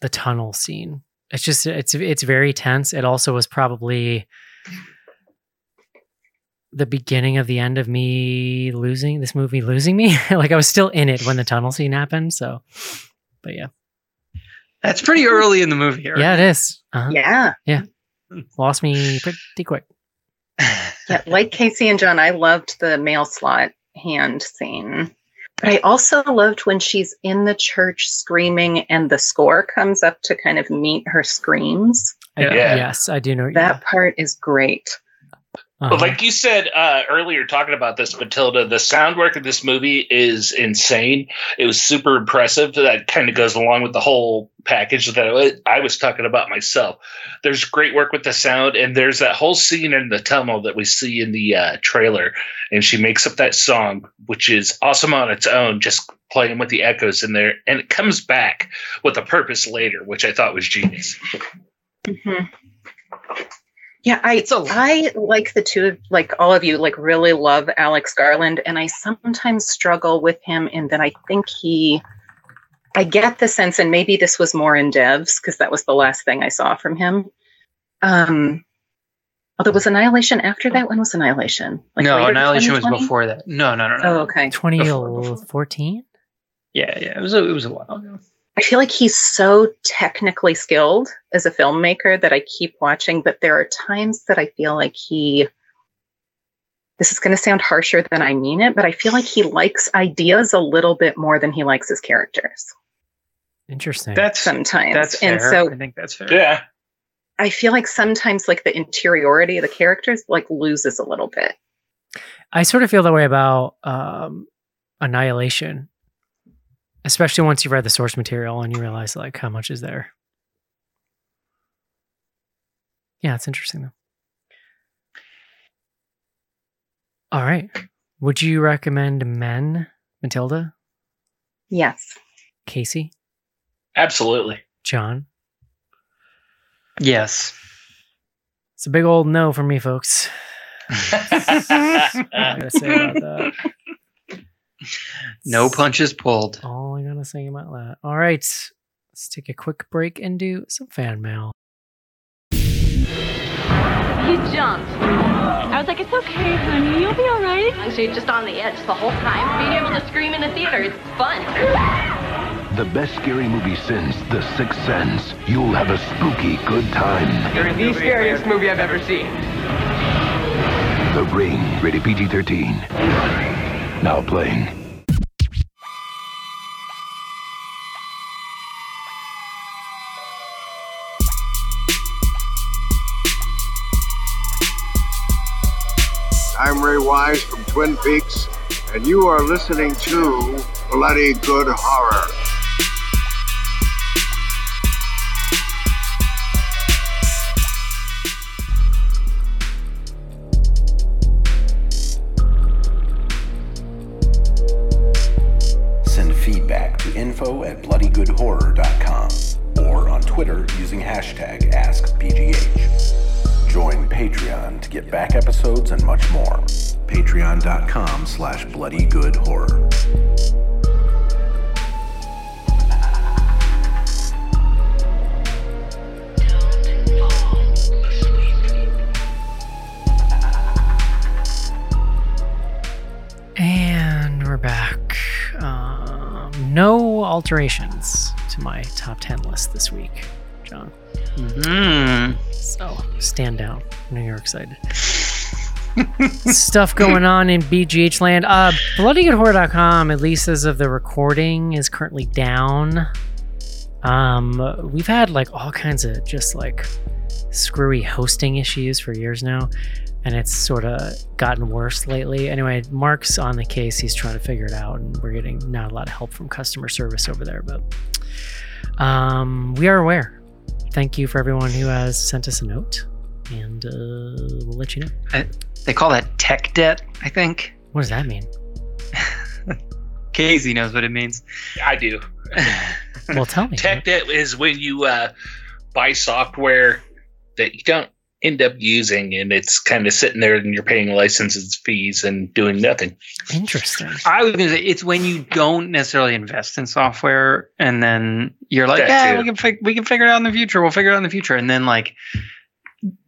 A: the tunnel scene. It's just it's it's very tense. It also was probably the beginning of the end of me losing this movie, losing me. like I was still in it when the tunnel scene happened. So, but yeah,
C: that's pretty early in the movie. Right?
A: yeah, it is. Uh-huh.
B: Yeah.
A: Yeah, lost me pretty quick.
B: Yeah. Like Casey and John, I loved the mail slot hand scene. But I also loved when she's in the church screaming and the score comes up to kind of meet her screams.
A: I-
D: Yeah.
A: Yes, I do know
B: That part is great.
A: Uh
D: But like you said uh, earlier, talking about this, Matilda, the sound work of this movie is insane. It was super impressive. That kind of goes along with the whole package that I was, talking about myself. There's great work with the sound, and there's that whole scene in the tunnel that we see in the uh, trailer, and she makes up that song, which is awesome on its own, just playing with the echoes in there, and it comes back with a purpose later, which I thought was genius.
B: Mhm. Yeah, I
C: It's a-
B: I like the two of like all of you like really love Alex Garland and I sometimes struggle with him in that I think he I get the sense and maybe this was more in devs because that was the last thing I saw from him. Um although was Annihilation after that? When was Annihilation?
C: no,
B: later
C: Annihilation was before that. No, no, no, no.
B: Oh, okay.
A: 2014.
C: Yeah, yeah. It was a, it was a while ago.
B: I feel like he's so technically skilled as a filmmaker that I keep watching, but there are times that I feel like he this is going to sound harsher than I mean it, but I feel like he likes ideas a little bit more than he likes his characters
A: Interesting.
C: That's
B: sometimes.
C: that's
B: and
C: fair.
B: so
C: I think that's fair.
D: Yeah.
B: I feel like sometimes like the interiority of the characters like loses a little bit.
A: I sort of feel that way about um, Annihilation, especially once you've read the source material and you realize like how much is there. Yeah, it's interesting though. All right, would you recommend Men, Matilda,
B: Yes.
A: Casey,
D: Absolutely.
A: John?
C: Yes.
A: It's a big old no for me, folks. I gotta say about that.
C: No punches pulled.
A: All I gotta say about that. All right, let's take a quick break and do some fan mail.
F: He jumped. I was like, it's okay, honey. You'll be all right.
G: And so you're just on the edge the whole time. Being able to scream in the theater, it's fun.
H: The best scary movie since The Sixth Sense. You'll have a spooky good time.
I: You're the scariest movie I've ever seen.
H: The Ring, rated PG-13. Now playing.
J: I'm Ray Wise from Twin Peaks, and you are listening to Bloody Good Horror.
K: Hashtag AskBGH. Join Patreon to get back episodes and much more. Patreon.com slash bloodygoodhorror.
A: And we're back. Um, no alterations to my top 10 list this week, John.
C: Mm.
A: So stand down. I know you're excited. Stuff going on in BGH land. Uh, BloodyGoodHorror.com, at least as of the recording, is currently down. Um, we've had like all kinds of just like screwy hosting issues for years now, and it's sort of gotten worse lately. Anyway, Mark's on the case. He's trying to figure it out, and we're getting not a lot of help from customer service over there, but um, we are aware. Thank you for everyone who has sent us a note, and uh, we'll let you know.
C: They call that tech debt, I think.
A: What does that mean?
C: Casey knows what it means.
D: I do.
A: Well, tell me.
D: Tech debt is when you uh, buy software that you don't end up using, and it's kind of sitting there, and you're paying licenses fees and doing nothing.
A: Interesting.
C: I was gonna say it's when you don't necessarily invest in software, and then you're like,
D: That
C: yeah,
D: too.
C: we can fig- we can figure it out in the future. We'll figure it out in the future, and then like.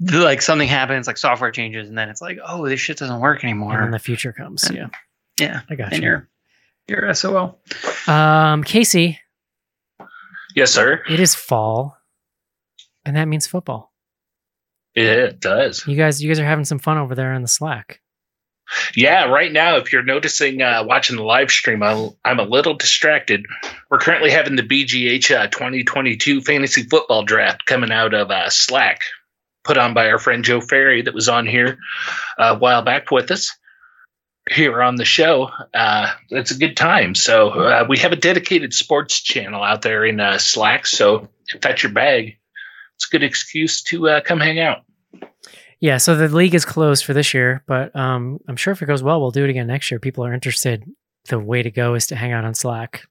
C: the- Like something happens, like software changes, and then it's like, oh, this shit doesn't work anymore.
A: And the future comes.
C: And-
A: Yeah,
C: Yeah,
A: I got
C: and
A: you.
C: you're you're SOL.
A: Um, Casey,
D: Yes, sir.
A: it is fall, and that means football.
D: Yeah, it does.
A: You guys, you guys are having some fun over there in the Slack.
D: Yeah, right now, if you're noticing uh, watching the live stream, I'm, I'm a little distracted. We're currently having the BGH uh, 2022 fantasy football draft coming out of uh, Slack, put on by our friend Joe Ferry that was on here uh, a while back with us here on the show. Uh, it's a good time. So uh, we have a dedicated sports channel out there in uh, Slack. So if that's your bag, it's a good excuse to uh, come hang out.
A: Yeah, so the league is closed for this year, but um, I'm sure if it goes well, we'll do it again next year. People are interested. The way to go is to hang out on Slack,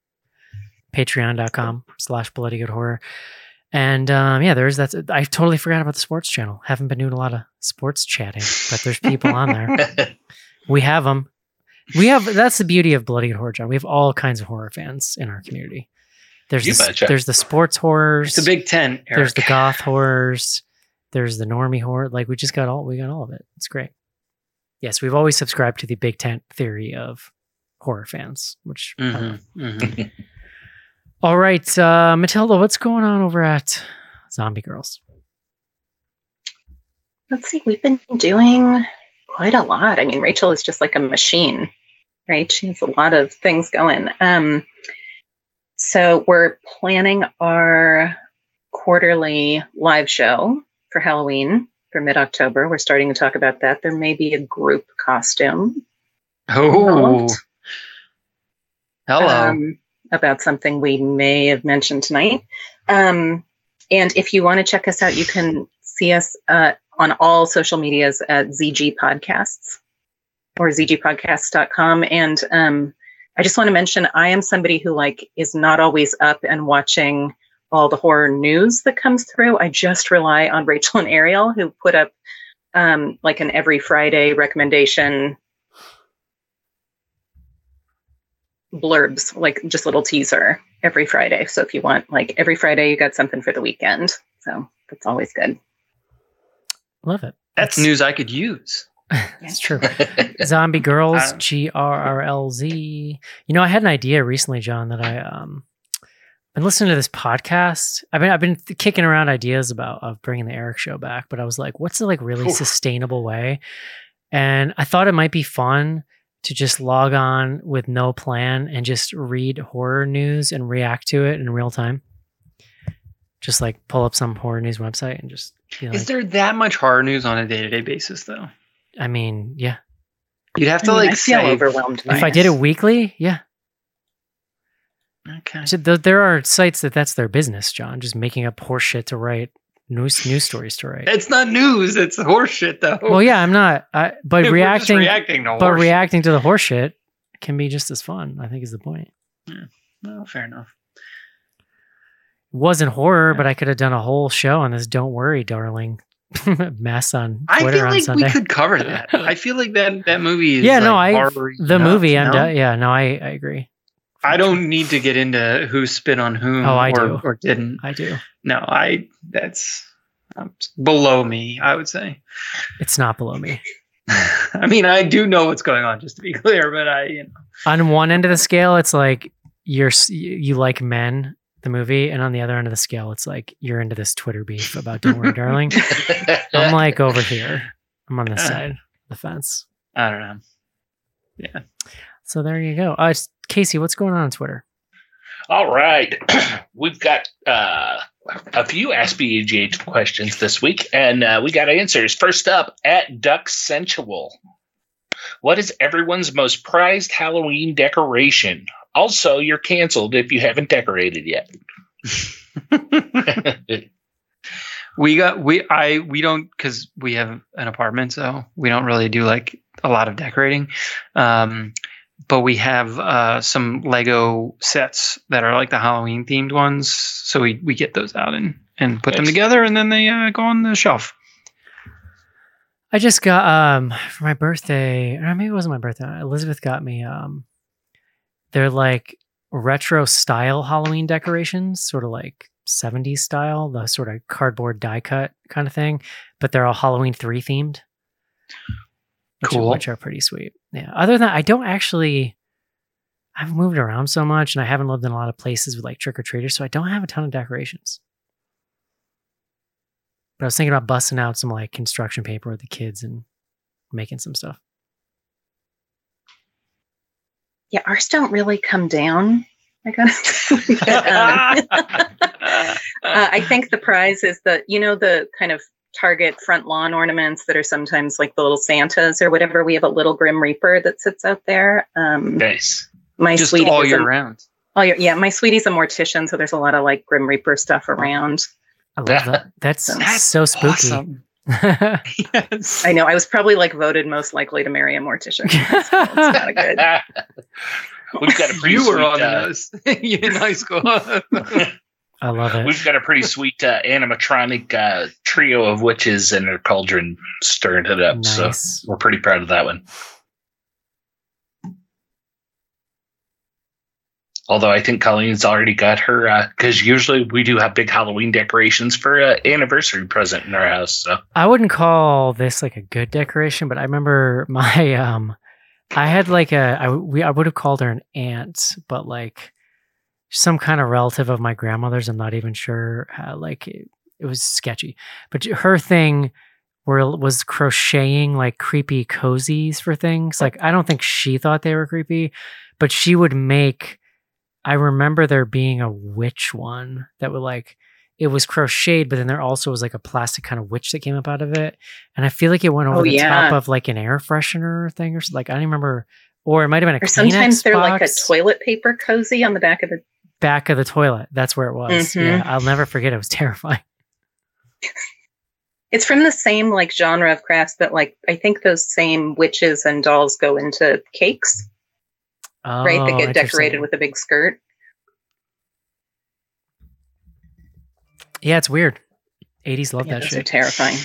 A: patreon.com slash bloody good horror. And um, yeah, there's that. I totally forgot about the sports channel. Haven't been doing a lot of sports chatting, but there's people on there. We have them. We have that's the beauty of Bloody Good Horror, John. We have all kinds of horror fans in our community. There's
D: You
A: the,
D: betcha.
A: there's the sports horrors.
C: It's a big tent.
A: There's the goth horrors. There's the normie horror. Like we just got all we got all of it. It's great. Yes, we've always subscribed to the big tent theory of horror fans, which I love.
C: Mhm, mhm.
A: All right, uh, Matilda, what's going on over at Zombie Girls?
B: Let's see, we've been doing quite a lot. I mean, Rachel is just like a machine, right? She has a lot of things going. Um, so we're planning our quarterly live show for Halloween for mid October. We're starting to talk about that. There may be a group costume
C: Oh, hello.
B: um, about something we may have mentioned tonight. Um, and if you want to check us out, you can see us uh, on all social medias at ZG Podcasts or zgpodcasts.com. And um, I just want to mention I am somebody who like is not always up and watching all the horror news that comes through. I just rely on Rachel and Ariel who put up um, like an every Friday recommendation blurbs, like just little teaser every Friday. So if you want like every Friday, you got something for the weekend. So that's always good.
A: Love it.
C: That's news I could use.
A: That's true. Zombie Girls,
C: Um,
A: G R R L Z. You know, I had an idea recently, John, that I um been listening to this podcast. I've been I've been kicking around ideas about of bringing the Eric show back, but I was like, what's the like really
D: Oof.
A: sustainable way? And I thought it might be fun to just log on with no plan and just read horror news and react to it in real time. Just like pull up some horror news website and just be like,
C: Is there that much horror news on a day to day basis, though?
A: I mean, yeah.
C: You'd have
B: I
C: to
B: mean,
C: like
B: I feel overwhelmed. by
A: If I did it weekly, yeah.
C: Okay.
A: So th- there are sites that that's their business, John, just making up horseshit to write news news stories to write.
C: It's not news. It's horseshit, though.
A: Well, yeah, I'm not. I, but reacting,
C: reacting to
A: but reacting to the horseshit can be just as fun. I think is the point.
C: Well, fair enough.
A: It wasn't horror, but I could have done a whole show on this. Don't worry, darling. Mess on Twitter I
C: feel
A: on
C: like
A: Sunday.
C: we could cover that. I feel like that that movie is
A: yeah, no,
C: like
A: I the movie. I'm. Yeah, no, I I agree.
C: I don't need to get into who spit on whom
A: Oh, I
C: or,
A: do.
C: or didn't.
A: I do.
C: No, I that's um, below me. I would say.
A: It's not below me.
C: I mean, I do know what's going on, just to be clear. But I, you know,
A: On one end of the scale, it's like you're you like men, the movie, and on the other end of the scale, it's like you're into this Twitter beef about "Don't Worry, Darling." I'm like over here. I'm on this
C: Uh.
A: side of the fence.
C: I don't know. Yeah.
A: So there you go. Uh, Casey, what's going on on Twitter?
D: All right. We've got uh, a few Ask BGH questions this week, and uh, we got answers. First up, at Duck Sensual. What is everyone's most prized Halloween decoration? Also, you're canceled if you haven't decorated yet.
C: we got we I we don't because we have an apartment, so we don't really do like a lot of decorating. Um, but we have uh, some Lego sets that are like the Halloween themed ones, so we we get those out and and put them together, and then they uh, go on the shelf.
A: I just got um for my birthday, or maybe it wasn't my birthday. Elizabeth got me um they're like retro style Halloween decorations, sort of like 70s style, the sort of cardboard die cut kind of thing, but they're all Halloween 3 themed. Which,
C: Cool.
A: which are pretty sweet. Yeah. Other than that, I don't actually I've moved around so much and I haven't lived in a lot of places with like trick or treaters, so I don't have a ton of decorations. But I was thinking about busting out some like construction paper with the kids and making some stuff.
B: Yeah, ours don't really come down. I gotta say. Um, uh, I think the prize is the you know the kind of Target front lawn ornaments that are sometimes like the little Santas or whatever. We have a little Grim Reaper that sits out there. Um,
D: Nice.
B: my
C: Just
B: sweetie
C: all
B: is
C: year
B: a,
C: round.
B: all year, yeah, my sweetie's a mortician, so there's a lot of like Grim Reaper stuff around.
A: I love that. That's,
B: That's
A: so spooky.
C: Awesome. yes.
B: I know I was probably like voted most likely to marry a mortician. That's, that's not a good.
D: We've got a pretty
C: You were on the
D: uh,
C: nose you in high school.
A: I love it.
D: We've got a pretty sweet uh, animatronic uh, trio of witches and a cauldron stirring it up.
A: Nice.
D: So we're pretty proud of that one. Although I think Colleen's already got her, because usually we do have big Halloween decorations for an anniversary present in our house. So
A: I wouldn't call this like a good decoration, but I remember my um I had like a I we I would have called her an aunt, but like some kind of relative of my grandmother's. I'm not even sure. How, like it, it was sketchy, but her thing were was crocheting like creepy cozies for things. Like I don't think she thought they were creepy, but she would make. I remember there being a witch one that would like it was crocheted, but then there also was like a plastic kind of witch that came up out of it. And I feel like it went oh, over
B: Oh,
A: the
B: yeah.
A: top of like an air freshener thing or something. Like I don't remember, or it might have been a
B: Or sometimes they're like a toilet paper cozy on the back of the.
A: Back of the toilet. That's where it was.
B: Mhm.
A: Yeah, I'll never forget. It was terrifying.
B: It's from the same like genre of crafts that like I think those same witches and dolls go into cakes, right? That
A: Oh,
B: get decorated with a big skirt.
A: Yeah, it's weird. 80s love
B: Yeah,
A: that
B: those are
A: shit.
B: terrifying.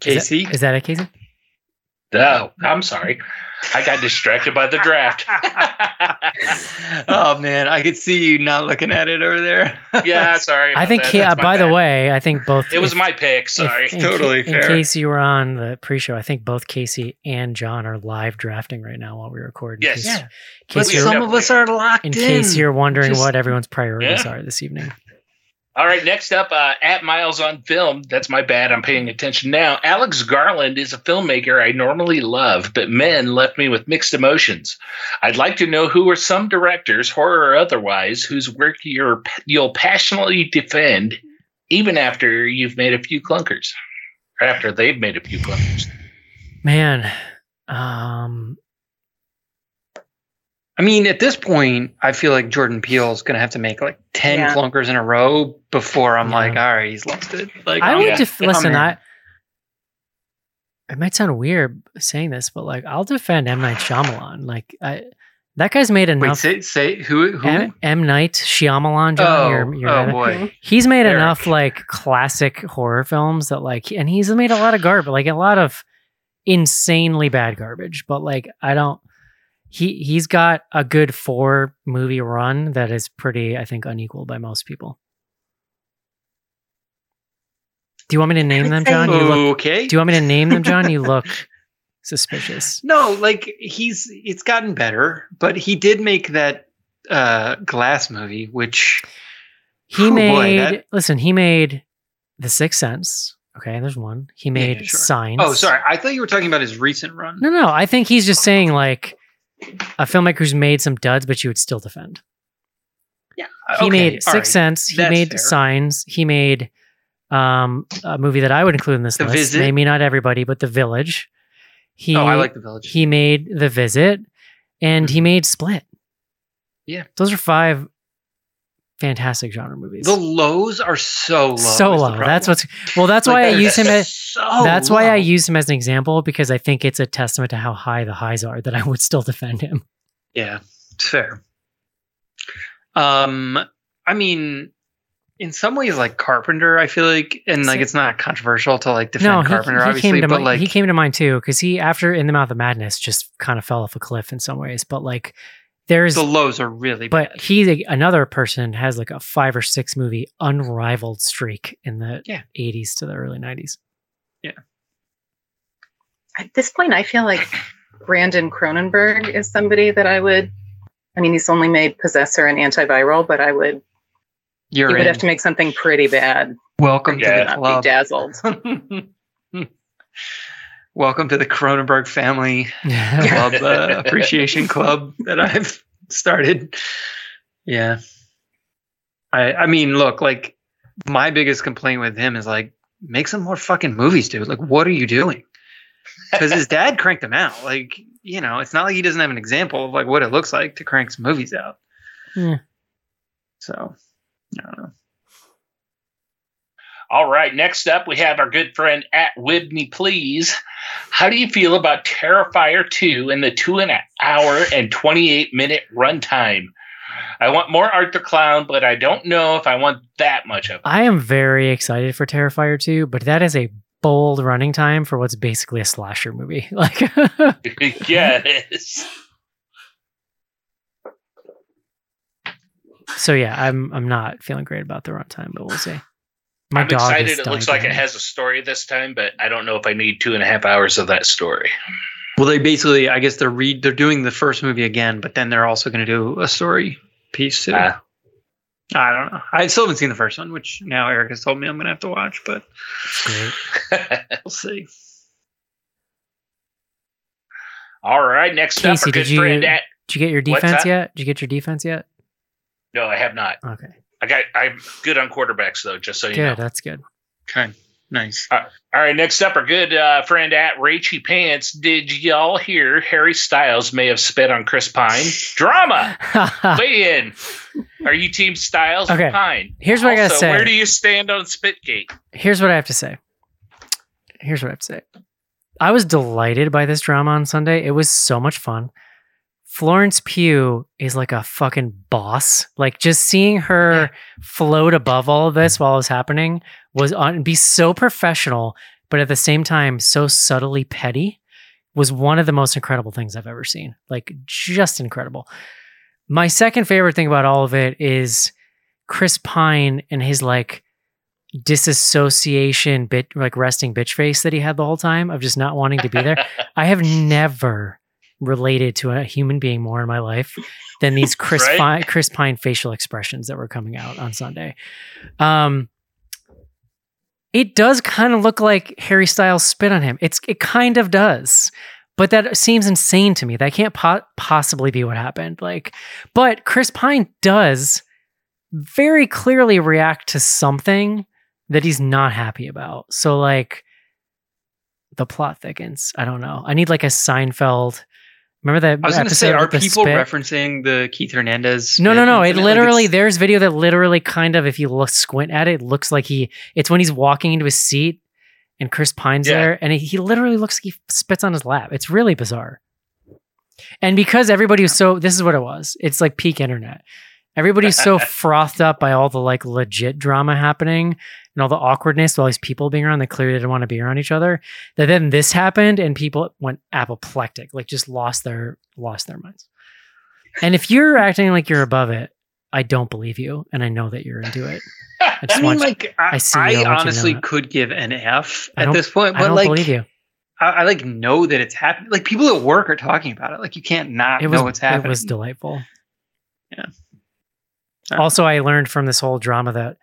C: Casey,
A: Is that, is that it, Casey?
D: no, I'm sorry. I got distracted by the draft.
C: oh man, I could see you not looking at it over there.
D: yeah, sorry.
A: I think,
D: that.
A: Ca-
D: That's my
A: by the way, I think both.
D: it was
A: if-
D: my pick.
A: if-
D: Sorry.
A: in,
C: Totally
A: in
C: fair.
A: case you were on the pre-show, I think both Casey and John are live drafting right now while we record. in
D: Yes.
A: case-
C: Yeah.
A: in
C: But
A: case
C: some of us are locked
A: in
C: in.
A: case you're wondering
C: Just-
A: what everyone's priorities
D: Yeah.
A: are this evening.
D: All right, next up, uh, at Miles on Film. That's my bad. I'm paying attention now. Alex Garland is a filmmaker I normally love, but men left me with mixed emotions. I'd like to know who are some directors, horror or otherwise, whose work you're, you'll passionately defend, even after you've made a few clunkers, or after they've made a few clunkers.
A: Man, um,
C: I mean, at this point, I feel like Jordan Peele is going to have to make like 10
B: Yeah.
C: clunkers in a row before I'm
A: Yeah.
C: like, all right, he's lost it. Like,
A: I
C: I'm-
A: would def-
C: I'm
A: listen. I it might sound weird saying this, but like I'll defend M Night Shyamalan. Like I, that guy's made
C: Wait,
A: enough.
C: say, say who? who?
A: M, M Night Shyamalan, John.
C: oh,
A: you're, you're
C: oh boy.
A: he's made
C: Eric.
A: enough like classic horror films that like, and he's made a lot of garbage, like a lot of insanely bad garbage. But like, I don't. He he's got a good four movie run that is pretty, I think, unequaled by most people. Do you want me to name them, John? You look.
C: Okay.
A: Do you want me to name them, John? You look suspicious.
C: No, like he's it's gotten better, but he did make that uh glass movie, which
A: He
C: Oh, boy,
A: made.
C: that-
A: listen, he made The Sixth Sense. Okay, there's one. He made
C: Yeah, sure.
A: Signs.
C: Oh, sorry. I thought you were talking about his recent run.
A: No, no. I think he's just saying like a filmmaker who's made some duds, but you would still defend. Yeah, he
C: Okay,
A: made Sixth
C: right.
A: Sense. He
C: That's
A: made
C: fair.
A: Signs. He made um, a movie that I would include in this
C: The
A: list.
C: Visit.
A: Maybe not everybody, but The Village. He,
C: oh, I like the village.
A: He made The Visit, and he made Split.
C: Yeah.
A: those are five fantastic genre movies.
C: the lows are so low.
A: so low. That's what's well. That's
C: Like,
A: why I use him as.
C: so
A: that's why I use him as an example because I think it's a testament to how high the highs are that I would still defend him.
C: Yeah, it's fair. Um, I mean, in some ways like Carpenter. I feel like, and like it's not controversial to like defend
A: no, he,
C: Carpenter,
A: he
C: obviously, but
A: mi-
C: like
A: he came to mind too because he after In the Mouth of Madness just kind of fell off a cliff in some ways. But like there's
C: the lows are really
A: but
C: bad.
A: he's a, another person has like a five or six movie unrivaled streak in the
C: Yeah.
A: 80s to the early 90s. Yeah.
B: At this point, I feel like Brandon Cronenberg is somebody that I would. I mean, he's only made Possessor and Antiviral, but I would.
C: You're
B: he would
C: in.
B: have to make something pretty bad
C: Welcome to the
B: not
C: club.
B: be dazzled.
C: Welcome to the Cronenberg family club uh, appreciation club that I've started. Yeah. I I mean, look, like my biggest complaint with him is like make some more fucking movies, dude. Like what are you doing? Cuz his dad cranked him out. Like, you know, it's not like he doesn't have an example of like what it looks like to crank some movies out.
A: Yeah.
C: So, I don't know.
D: All right, next up we have our good friend at Whitney Please. How do you feel about Terrifier 2 and the two and an hour and 28 minute runtime? I want more Art the Clown, but I don't know if I want that much of it.
A: I am very excited for Terrifier 2, but that is a bold running time for what's basically a slasher movie. Like
D: it. yeah, it is.
A: so yeah, I'm I'm not feeling great about the runtime, but we'll see. My
D: I'm
A: dog
D: excited. It
A: dying
D: looks like it has a story this time, but I don't know if I need two and a half hours of that story.
C: Well, they basically, I guess they're read, they're doing the first movie again, but then they're also going to do a story piece too.
D: Ah.
C: I don't know. I still haven't seen the first one, which now Eric has told me I'm going to have to watch, but
A: Great.
C: we'll see.
D: All right, next up,
A: Casey,
D: our good
A: did you
D: friend at.
A: did you get your defense yet? Did you get your defense yet?
D: No, I have not.
A: Okay.
D: I got. I'm good on quarterbacks though, just so you
A: Good,
D: know.
A: that's good.
C: Okay, nice.
D: All right, next up, our good uh, friend at Rachy Pants. Did y'all hear Harry Styles may have spit on Chris Pine? Drama. Weigh in. Are you Team Styles
A: Okay,
D: or Pine?
A: here's what I gotta say.
D: Where do you stand on Spitgate?
A: Here's what I have to say. Here's what I have to say. I was delighted by this drama on Sunday. It was so much fun. Florence Pugh is like a fucking boss. Like just seeing her float above all of this while it was happening was on be so professional, but at the same time so subtly petty was one of the most incredible things I've ever seen. Like just incredible. My second favorite thing about all of it is Chris Pine and his like disassociation bit like resting bitch face that he had the whole time of just not wanting to be there. I have never related to a human being more in my life than these Chris
D: Right?
A: Pine, Chris Pine facial expressions that were coming out on Sunday. Um, it does kind of look like Harry Styles spit on him. It's it kind of does, but that seems insane to me. That can't po- possibly be what happened. Like, but Chris Pine does very clearly react to something that he's not happy about. So like the plot thickens. I don't know. I need like a Seinfeld. Remember that
C: I was going to say, are people
A: spit?
C: referencing the Keith Hernandez?
A: No, no, no. It
C: incident? Like,
A: literally there's video that literally kind of if you look squint at it, it looks like he it's when he's walking into his seat and Chris Pine's
D: Yeah.
A: there and he, he literally looks like he spits on his lap. It's really bizarre. And because everybody was so this is what it was. It's like peak internet. Everybody's so frothed up by all the like legit drama happening and all the awkwardness, of all these people being around that clearly didn't want to be around each other. That then this happened and people went apoplectic, like just lost their lost their minds. And if you're acting like you're above it, I don't believe you, and I know that you're into it. I
C: I mean, like, I,
A: I see
C: I
A: I want you know
C: honestly could give an F at this point,
A: I
C: but
A: don't
C: like,
A: believe you.
C: I, I like know that it's happening. Like people at work are talking about it. Like you can't not
A: was
C: know what's happening.
A: it was delightful.
C: Yeah.
A: Also, I learned from this whole drama that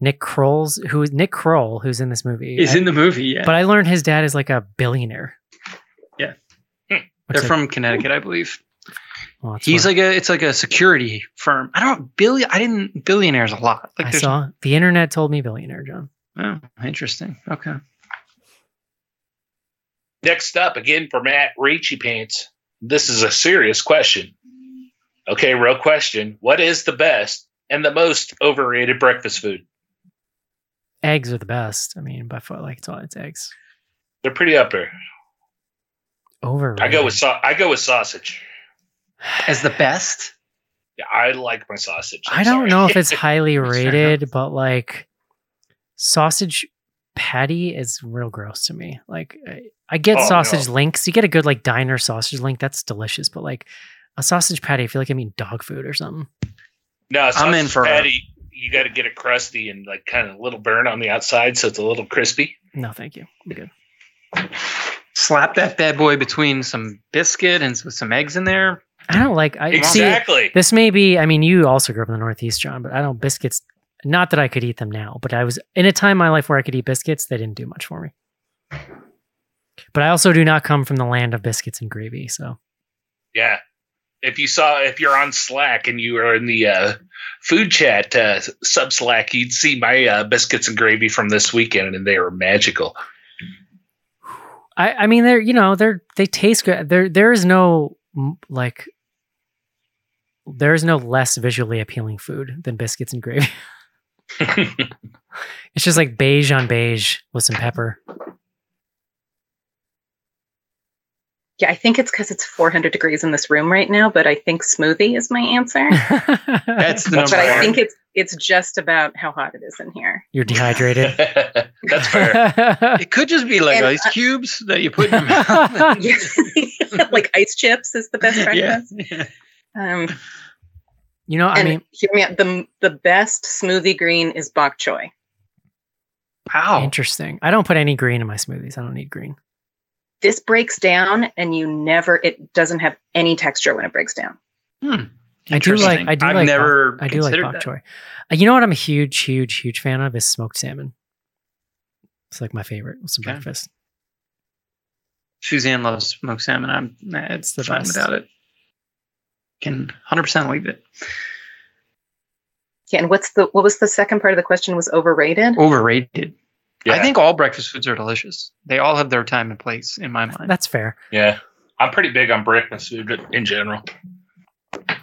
A: Nick Kroll's who is Nick Kroll, who's in this movie,
C: is
A: I-
C: in the movie. Yeah,
A: but I learned his dad is like a billionaire.
C: Yeah. Hmm.
A: Which
C: they're
A: I-
C: from Connecticut, I believe.
A: well,
C: He's
A: why
C: like a it's like a security firm. I don't billion. I didn't billionaires a lot. Like
A: I saw the internet told me billionaire, John.
C: oh, interesting. Okay.
D: Next up, again for Matt Rachy Pants. This is a serious question. Okay, real question. What is the best and the most overrated breakfast food?
A: Eggs are the best. I mean, by far, like it's all it's eggs.
D: They're pretty up there.
A: Overrated.
D: I go with sau- I go with sausage.
C: As the best.
D: Yeah, I like my sausage. I'm
A: I don't
D: sorry.
A: know if it's highly rated, but like sausage patty is real gross to me. Like I, I get
D: Oh,
A: sausage
D: no.
A: links. You get a good like diner sausage link. That's delicious. But like a sausage patty, I feel like I'm eating dog food or something.
D: no,
C: I'm in
D: sausage
C: for a-
D: patty. You got to get it crusty and like kind of a little burn on the outside, so it's a little crispy.
A: No, thank you. I'm good.
C: Slap that bad boy between some biscuit and with some eggs in there.
A: I don't like I see
D: Exactly.
A: this may be I mean you also grew up in the Northeast, John, but I don't biscuits not that I could eat them now, but I was in a time in my life where I could eat biscuits, they didn't do much for me. But I also do not come from the land of biscuits and gravy, so
D: Yeah. If you saw, if you're on Slack and you are in the uh, food chat uh, sub Slack, you'd see my uh, biscuits and gravy from this weekend, and they were magical.
A: I, I mean, they're you know they're they taste good. There there is no like there is no less visually appealing food than biscuits and gravy. It's just like beige on beige with some pepper.
B: Yeah, I think it's because it's 400 degrees in this room right now, but I think smoothie is my answer.
C: That's the
D: That's
C: number.
B: but I think it's it's just about how hot it is in here.
A: You're dehydrated.
D: That's fair.
C: It could just be like
B: And
C: ice
B: I-
C: cubes that you put in your mouth.
B: Yeah. like ice chips is the best breakfast.
C: yeah.
B: breakfast. Um,
A: you know, I
B: and
A: mean,
B: hear me out. The the best smoothie green is bok choy.
C: Wow.
A: interesting. I don't put any green in my smoothies. I don't need green.
B: This breaks down, and you never. It doesn't have any texture when it breaks down.
C: Hmm.
A: I do like. I do
C: I've
A: like.
C: never
A: bok, I do like bok choy. Uh, you know what? I'm a huge, huge, huge fan of is smoked salmon. It's like my favorite with some
C: Okay.
A: breakfast.
C: Suzanne loves smoked salmon. I'm nah, it's
A: the
C: fine
A: best.
C: without it. Can 100% leave it.
B: Yeah, and what's the what was the second part of the question? Was overrated?
C: Overrated. I think all breakfast foods are delicious. They all have their time and place in my mind.
A: That's fair.
D: yeah, I'm pretty big on breakfast food in general.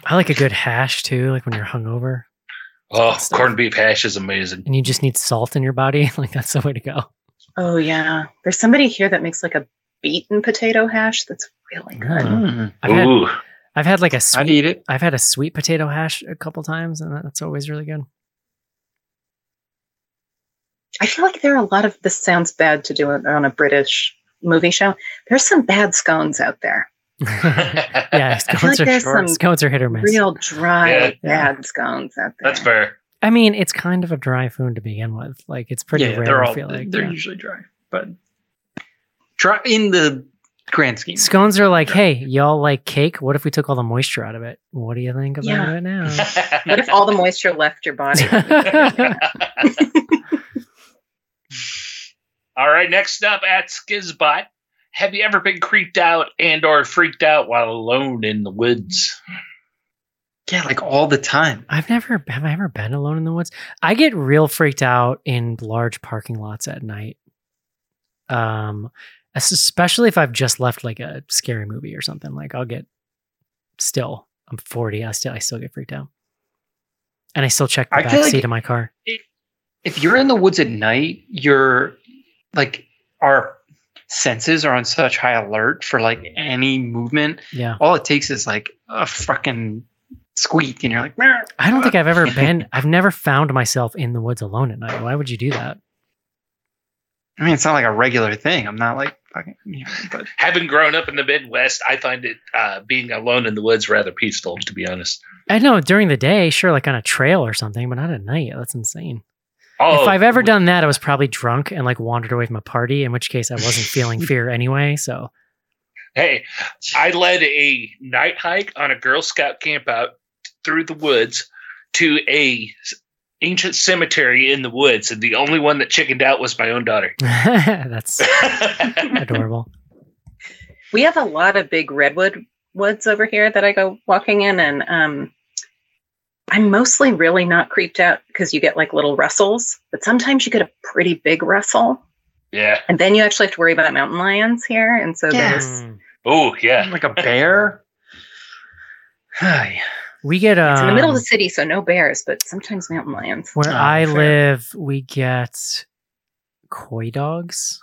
A: I like a good hash too, like when you're hungover
D: Oh,
A: stuff.
D: corned beef hash is amazing.
A: and you just need salt in your body. Like that's the way to go.
B: Oh yeah, there's somebody here that makes like a beaten potato hash that's really good.
C: Mm.
A: I've had,
D: Ooh,
A: I've had like a
C: I'd eat it.
A: I've had a sweet potato hash a couple times, and that's always really good.
B: I feel like there are a lot of this sounds bad to do it on a British movie show. There's some bad scones out there.
A: yeah, scones
B: like
A: are
B: there's
A: short. Scones are hit or miss.
B: Real dry,
D: Yeah.
B: bad scones out there.
D: that's fair.
A: I mean, it's kind of a dry food to begin with. Like it's pretty
C: yeah,
A: rare.
C: they're
A: I
C: all
A: feel like
C: they're
A: yeah.
C: usually dry, but dry in the grand scheme.
A: scones are like, hey, y'all like cake? What if we took all the moisture out of it? What do you think about
B: Yeah.
A: it now?
B: What if all the moisture left your body?
D: All right, next up at Skizbot. Have you ever been creeped out and or freaked out while alone in the woods?
C: Yeah, like all the time.
A: I've never have I ever been alone in the woods. I get real freaked out in large parking lots at night. Um, especially if I've just left like a scary movie or something. Like I'll get still. I'm 40. I still I still get freaked out, and I still check the
C: I
A: back
C: feel like-
A: seat of my car.
C: If you're in the woods at night, you're like our senses are on such high alert for like any movement.
A: Yeah,
C: All it takes is like a fucking squeak, and you're like, "Meow."
A: I don't think I've ever been. I've never found myself in the woods alone at night. Why would you do that?
C: I mean, it's not like a regular thing. I'm not like fucking, you know, but
D: Having grown up in the Midwest, I find it uh, being alone in the woods rather peaceful, to be honest.
A: I know during the day, sure, like on a trail or something, but not at night. That's insane.
D: Oh,
A: if I've ever done that, I was probably drunk and like wandered away from a party, in which case I wasn't feeling fear anyway. So
D: Hey, I led a night hike on a Girl Scout camp out through the woods to a ancient cemetery in the woods, and the only one that chickened out was my own daughter.
A: that's adorable.
B: we have a lot of big redwood woods over here that I go walking in, and um, I'm mostly really not creeped out because you get like little rustles, but sometimes you get a pretty big rustle,
D: yeah.
B: and then you actually have to worry about mountain lions here, and so
C: Yeah.
B: there's.
D: Oh, yeah.
C: like a bear. Hi.
A: We get um,
B: it's in the middle of the city, so no bears, but sometimes mountain lions.
A: where
C: Oh,
A: I
C: fair.
A: live. We get coydogs,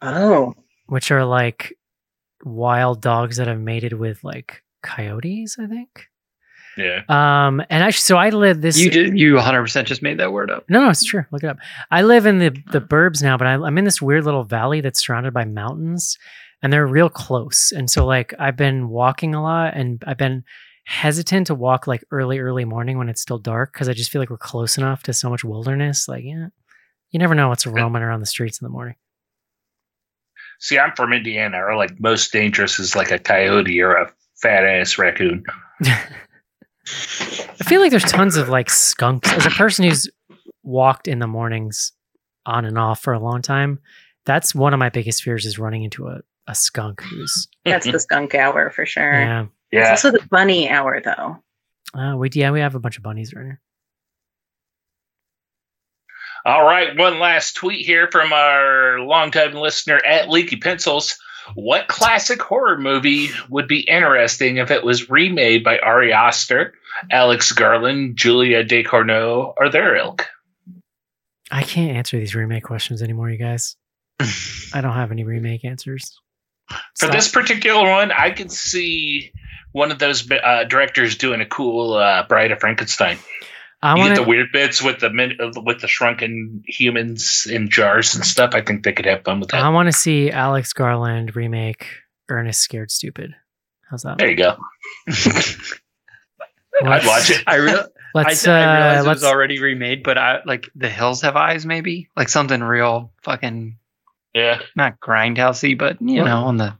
B: Oh,
A: which are like wild dogs that have mated with like coyotes. I think.
D: Yeah.
A: Um, and actually, so I live this.
C: You did. You 100 percent just made that word up.
A: No, no, it's true. Look it up. I live in the the burbs now, but I, I'm in this weird little valley that's surrounded by mountains, and they're real close. And so, like, I've been walking a lot, and I've been hesitant to walk like early, early morning when it's still dark because I just feel like we're close enough to so much wilderness. Like, yeah, you never know what's roaming around the streets in the morning.
D: See, I'm from Indiana. Or like most dangerous is like a coyote or a fat ass raccoon.
A: I feel like there's tons of like skunks. As a person who's walked in the mornings on and off for a long time, that's one of my biggest fears is running into a, a skunk who's
B: That's the skunk hour for sure.
A: yeah.
B: It's also the bunny hour though.
A: Uh, we yeah we have a bunch of bunnies right here.
D: All right, one last tweet here from our longtime listener at Leaky Pencils. What classic horror movie would be interesting if it was remade by Ari Aster, Alex Garland, Julia Ducournau, or their ilk?
A: I can't answer these remake questions anymore, you guys. I don't have any remake answers.
D: For
A: Stop.
D: this particular one, I could see one of those uh, directors doing a cool uh, Bride of Frankenstein.
A: I
D: you
A: want
D: get the weird bits with the min- uh, with the shrunken humans in jars and stuff. I think they could have fun with that.
A: I want to see Alex Garland remake Ernest Scared Stupid. How's that?
D: there you go. I'd watch it.
C: I real.
A: Let's
C: I, I
A: uh,
C: realized it
A: let's
C: was already remade, but I like the hills have eyes, maybe like something real fucking
D: Yeah.
C: not grindhousey, but you
A: Well-
C: know on the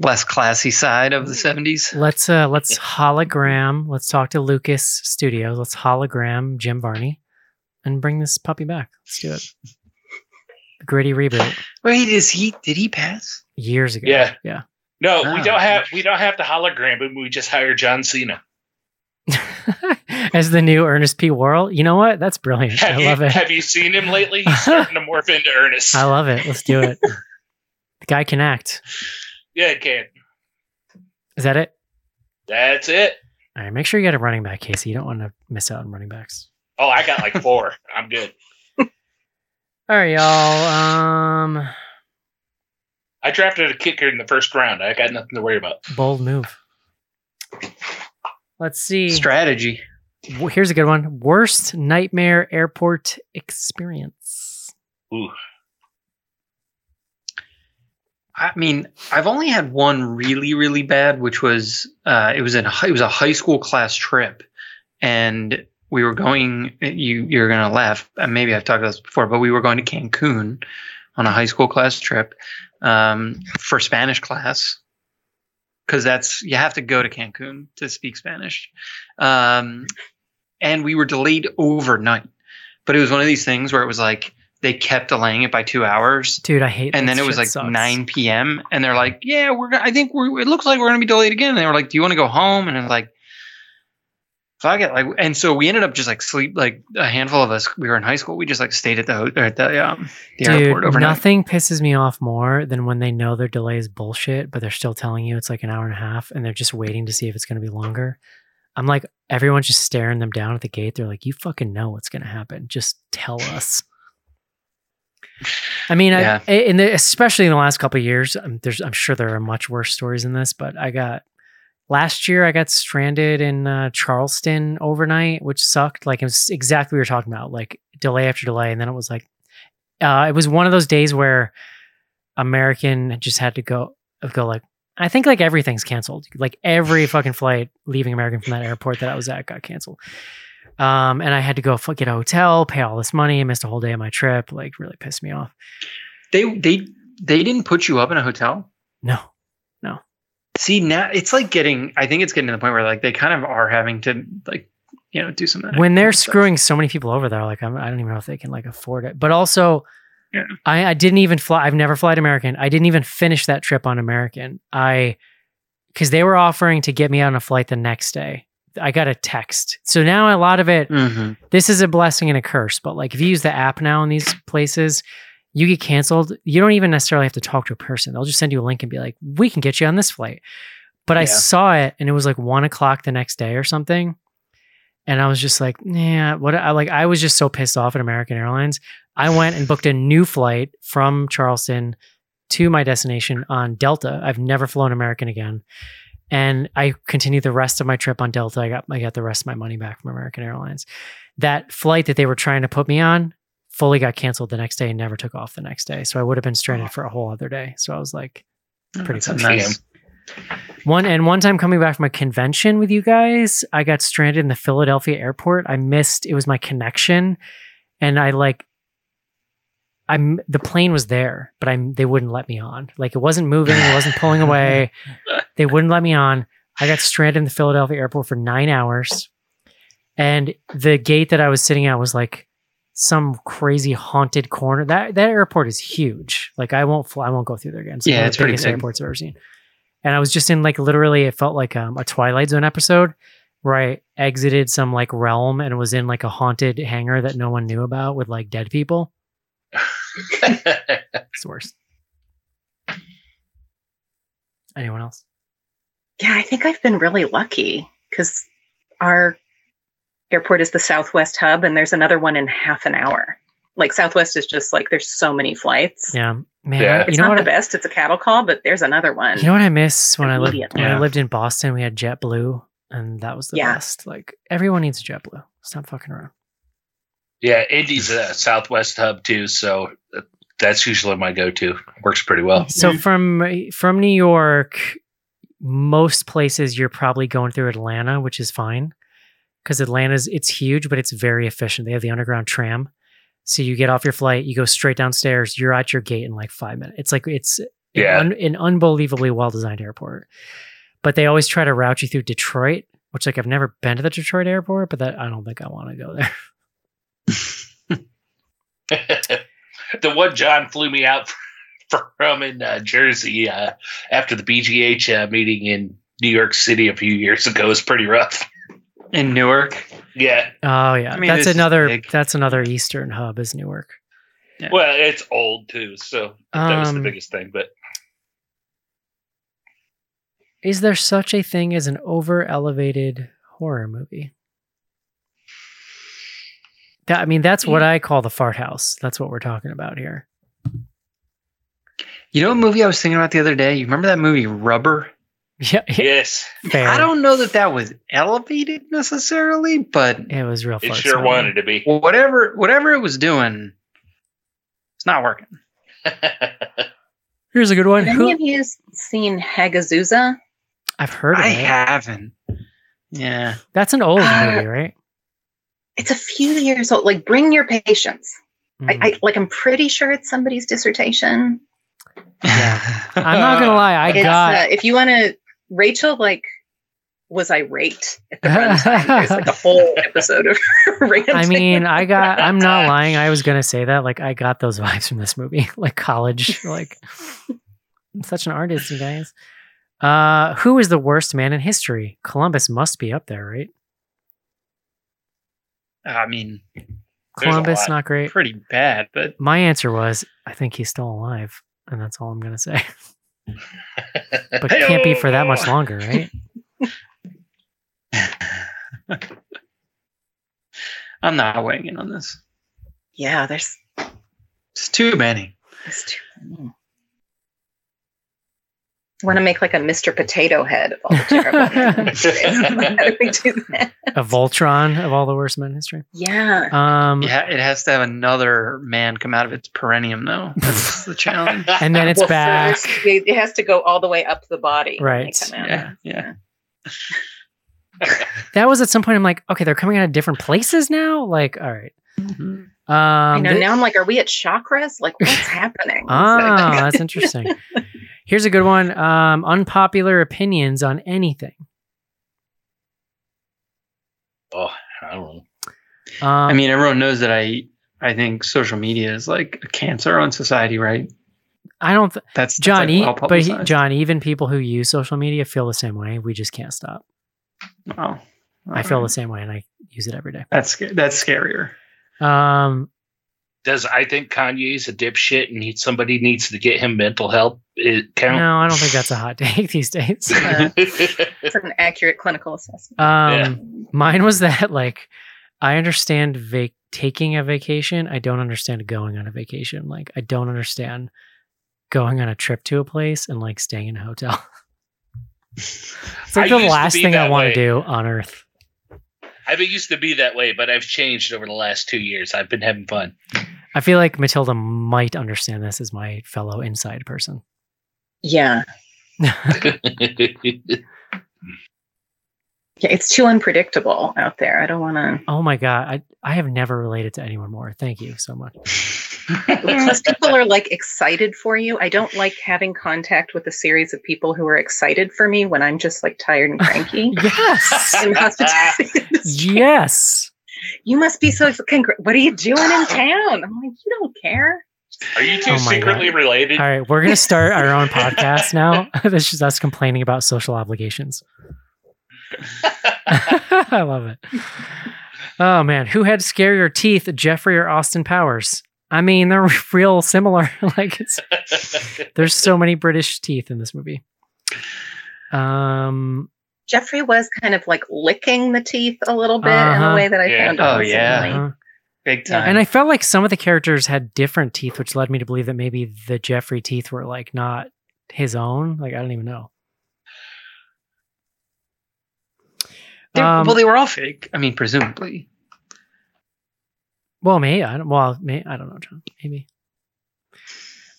C: less classy side of the 70s.
A: let's uh let's hologram. Let's talk to Lucas Studios. Let's hologram Jim Varney and bring this puppy back. Let's do it. Gritty reboot
C: Wait, is he? Did he pass?
A: years ago.
D: Yeah.
A: yeah.
D: No, we
C: Oh.
D: don't have we don't have to hologram him. We just hire John Cena.
A: As the new Ernest P. Worrell. You know what? That's brilliant.
D: Have
A: I
D: you
A: love it.
D: have you seen him lately? He's starting to morph into Ernest.
A: I love it. Let's do it. the guy can act.
D: Yeah, it can.
A: Is that it?
D: That's it.
A: All right. Make sure you get a running back, Casey. You don't want to miss out on running backs.
D: Oh, I got like four. I'm good.
A: All right, y'all. Um,
D: I drafted a kicker in the first round. I got nothing to worry about.
A: bold move. Let's see.
C: Strategy.
A: Here's a good one. Worst nightmare airport experience.
D: Ooh.
C: I mean, I've only had one really, really bad, which was uh, it was in it was a high school class trip, and we were going. You you're gonna laugh. and Maybe I've talked about this before, but we were going to Cancun on a high school class trip um, for Spanish class because that's you have to go to Cancun to speak Spanish, um, and we were delayed overnight. But it was one of these things where it was like they kept delaying it by two hours
A: Dude, I hate
C: this.
A: and
C: then it was like
A: sucks.
C: 9 p.m. and they're like, "Yeah, we're. I think we're. It looks like we're gonna be delayed again." And they were like, "Do you want to go home?" And it's like, "Fuck it!" Like, and so we ended up just like sleep. Like a handful of us, we were in high school. We just like stayed at the at the um the airport
A: Dude,
C: overnight.
A: nothing pisses me off more than when they know their delay is bullshit, but they're still telling you it's like an hour and a half and they're just waiting to see if it's going to be longer. I'm like, everyone's just staring them down at the gate. They're like, you fucking know what's going to happen. Just tell us. I mean,
C: Yeah.
A: I, in the, especially in the last couple of years, um, there's, I'm sure there are much worse stories than this, but I got last year I got stranded in uh, Charleston overnight, which sucked. Like it was exactly what we were talking about, like delay after delay, and then it was like, uh, it was one of those days where American just had to go go like. I think like everything's canceled. Like every fucking flight leaving American from that airport that I was at got canceled. Um, and I had to go get a hotel, pay all this money, missed a whole day of my trip. Like really pissed me off.
C: They they they didn't put you up in a hotel.
A: No, no.
C: See now, it's like getting. I think it's getting to the point where like they kind of are having to like you know do some of that
A: when they're
C: stuff.
A: screwing so many people over there, like I'm, I don't even know if they can like afford it. But also,
C: Yeah.
A: I, I didn't even fly. I've never flied American. I didn't even finish that trip on American. I because they were offering to get me on a flight the next day. I got a text. So now a lot of it,
C: Mhm.
A: this is a blessing and a curse. But like if you use the app now in these places, you get canceled. You don't even necessarily have to talk to a person. They'll just send you a link and be like, "We can get you on this flight." But I saw it, and it was like one o'clock the next day or something, and I was just like, "Yeah, what?" I like. I was just so pissed off at American Airlines. I went and booked a new flight from Charleston to my destination on Delta. I've never flown American again. And I continued the rest of my trip on Delta. I got I got the rest of my money back from American Airlines. That flight that they were trying to put me on fully got canceled the next day and never took off the next day. So I would have been stranded for a whole other day. So I was like oh, pretty
C: That's a
A: frustrated.
C: nice.
A: One and one time coming back from a convention with you guys, I got stranded in the Philadelphia airport. I missed it was my connection, and I like I'm the plane was there, but I'm they wouldn't let me on. Like it wasn't moving, it wasn't pulling away. They wouldn't let me on. I got stranded in the Philadelphia airport for nine hours, and the gate that I was sitting at was like some crazy haunted corner. That that airport is huge. Like I won't fly, I won't go through there again. It's
C: Yeah, it's
A: the biggest
C: big.
A: airports I've ever seen. And I was just in like literally, it felt like um, a Twilight Zone episode where I exited some like realm and was in like a haunted hangar that no one knew about with like dead people. It's the worst. Anyone else?
B: Yeah, I think I've been really lucky because our airport is the Southwest hub, and there's another one in half an hour. Like Southwest is just like there's so many flights.
A: Yeah, man.
D: Yeah.
B: It's
A: you know
B: not
A: what?
B: the
A: I,
B: best. It's a cattle call, but there's another one.
A: you know what I miss when I lived
B: Immediately.
A: when I lived in Boston. We had JetBlue, and that was the
B: Yeah.
A: best. Like everyone needs JetBlue. Stop fucking around.
D: Yeah, Indy's a Southwest hub too, so uh, that's usually my go-to. Works pretty well.
A: So from from New York, most places you're probably going through Atlanta, which is fine because Atlanta's it's huge, but it's very efficient. They have the underground tram, so you get off your flight, you go straight downstairs, you're at your gate in like five minutes. It's like it's an,
D: Yeah.
A: un- an unbelievably well designed airport. But they always try to route you through Detroit, which like I've never been to the Detroit airport, but that I don't think I want to go there.
D: the one John flew me out from in uh, Jersey uh, after the BGH uh, meeting in New York City a few years ago was pretty rough.
C: In Newark.
D: Yeah,
A: Oh yeah,
C: I mean,
A: that's another
C: big.
A: that's another Eastern hub is Newark.
C: Yeah.
D: well, it's old too, so that was the
A: Um,
D: biggest thing. But
A: Is there such a thing as an over elevated horror movie? That, I mean, that's what I call the fart house. That's what we're talking about here.
C: You know what movie I was thinking about the other day? You remember that movie Rubber?
A: Yeah, yeah
D: yes,
A: fair.
C: I don't know that that was elevated necessarily, but
A: It was real
D: it
A: farts.
D: sure wanted to be.
C: whatever whatever it was doing, it's not working.
A: Here's a good one.
B: Have
A: Who-
B: any of you seen Hagazussa?
A: I've heard of it.
C: I
A: it.
C: haven't. Yeah.
A: That's an old
B: Uh,
A: movie, right?
B: It's a few years old. Like, bring your patience.
A: Mm.
B: I, I like. I'm pretty sure it's somebody's dissertation.
A: Yeah. I'm not gonna lie. I
B: It's,
A: got.
B: uh, if you want to, Rachel, like, was irate at the runtime. There's like a whole episode of ranting.
A: I mean, I got. I'm not lying. I was gonna say that. Like, I got those vibes from this movie, like college. Like, I'm such an artist, you guys. Uh, who is the worst man in history? Columbus must be up there, right?
C: I mean,
A: Columbus,
D: lot.
A: not great.
C: pretty bad, but
A: My answer was, I think he's still alive, and that's all I'm gonna say. But it can't be for that much longer, right?
C: I'm not weighing in on this.
B: yeah, there's,
C: It's too many.
B: there's too many. Want to make like a Mr. Potato Head of all the terrible men in history. How do we do that?
A: A Voltron of all the worst men in history.
B: Yeah.
A: Um,
C: Yeah, it has to have another man come out of its perineum, though. That's the challenge.
A: and then it's
B: Well,
A: back.
B: first, it it has to go all the way up the body.
A: Right.
B: come out.
C: Yeah, yeah.
A: That was at some point. I'm like, okay, they're coming out of different places now. Like, all right. Um,
B: I know.
A: thi-
B: now I'm like, are we at chakras? Like, what's happening?
A: Ah, that's interesting. Here's a good one. Um, unpopular opinions on anything.
D: oh, I don't know.
A: Um,
C: I mean, everyone knows that I I think social media is like a cancer on society, right?
A: I don't. Th-
C: That's, that's,
A: John,
C: like, well
A: but he. John, even people who use social media feel the same way. We just can't stop.
C: Oh,
A: I feel the same way, and I use it every day.
C: That's that's scarier.
A: Um,
D: Does I think Kanye's a dipshit and he, somebody needs to get him mental help? It count?
A: no, I don't think that's a hot take these days.
B: Uh, it's an accurate clinical assessment.
A: Um,
D: Yeah.
A: mine was that like I understand vac- taking a vacation. I don't understand going on a vacation. Like I don't understand going on a trip to a place and like staying in a hotel. It's like
D: I
A: the last thing I want to do on Earth.
D: I've been used to be that way, but I've changed over the last two years. I've been having fun.
A: I feel like Matilda might understand this as my fellow inside person.
B: Yeah. Yeah, it's too unpredictable out there. I don't want to.
A: Oh my god, I I have never related to anyone more. Thank you so much.
B: Plus, people are like excited for you. I don't like having contact with a series of people who are excited for me when I'm just like tired and cranky.
A: yes.
B: In the hospitality industry.
A: yes.
B: You must be so. Congr- what are you doing in town? I'm like, you don't care.
D: Are you two
A: Oh
D: secretly
A: God.
D: related?
A: All right, we're gonna start our own podcast now. this is us complaining about social obligations. I love it. Oh man, who had scarier teeth, Geoffrey or Austin Powers? I mean, they're real similar. like it's there's so many British teeth in this movie. Um,
B: Geoffrey was kind of like licking the teeth a little bit in
A: Uh-huh.
B: a way that I
C: Yeah.
B: found.
C: Oh, yeah.
B: unseemly.
A: uh,
C: Big time.
A: and I felt like some of the characters had different teeth, which led me to believe that maybe the Geoffrey teeth were like not his own. Like I don't even know. Um,
C: well, they were all fake. I mean, presumably.
A: Well, may I don't, well, may I don't know, John. Maybe.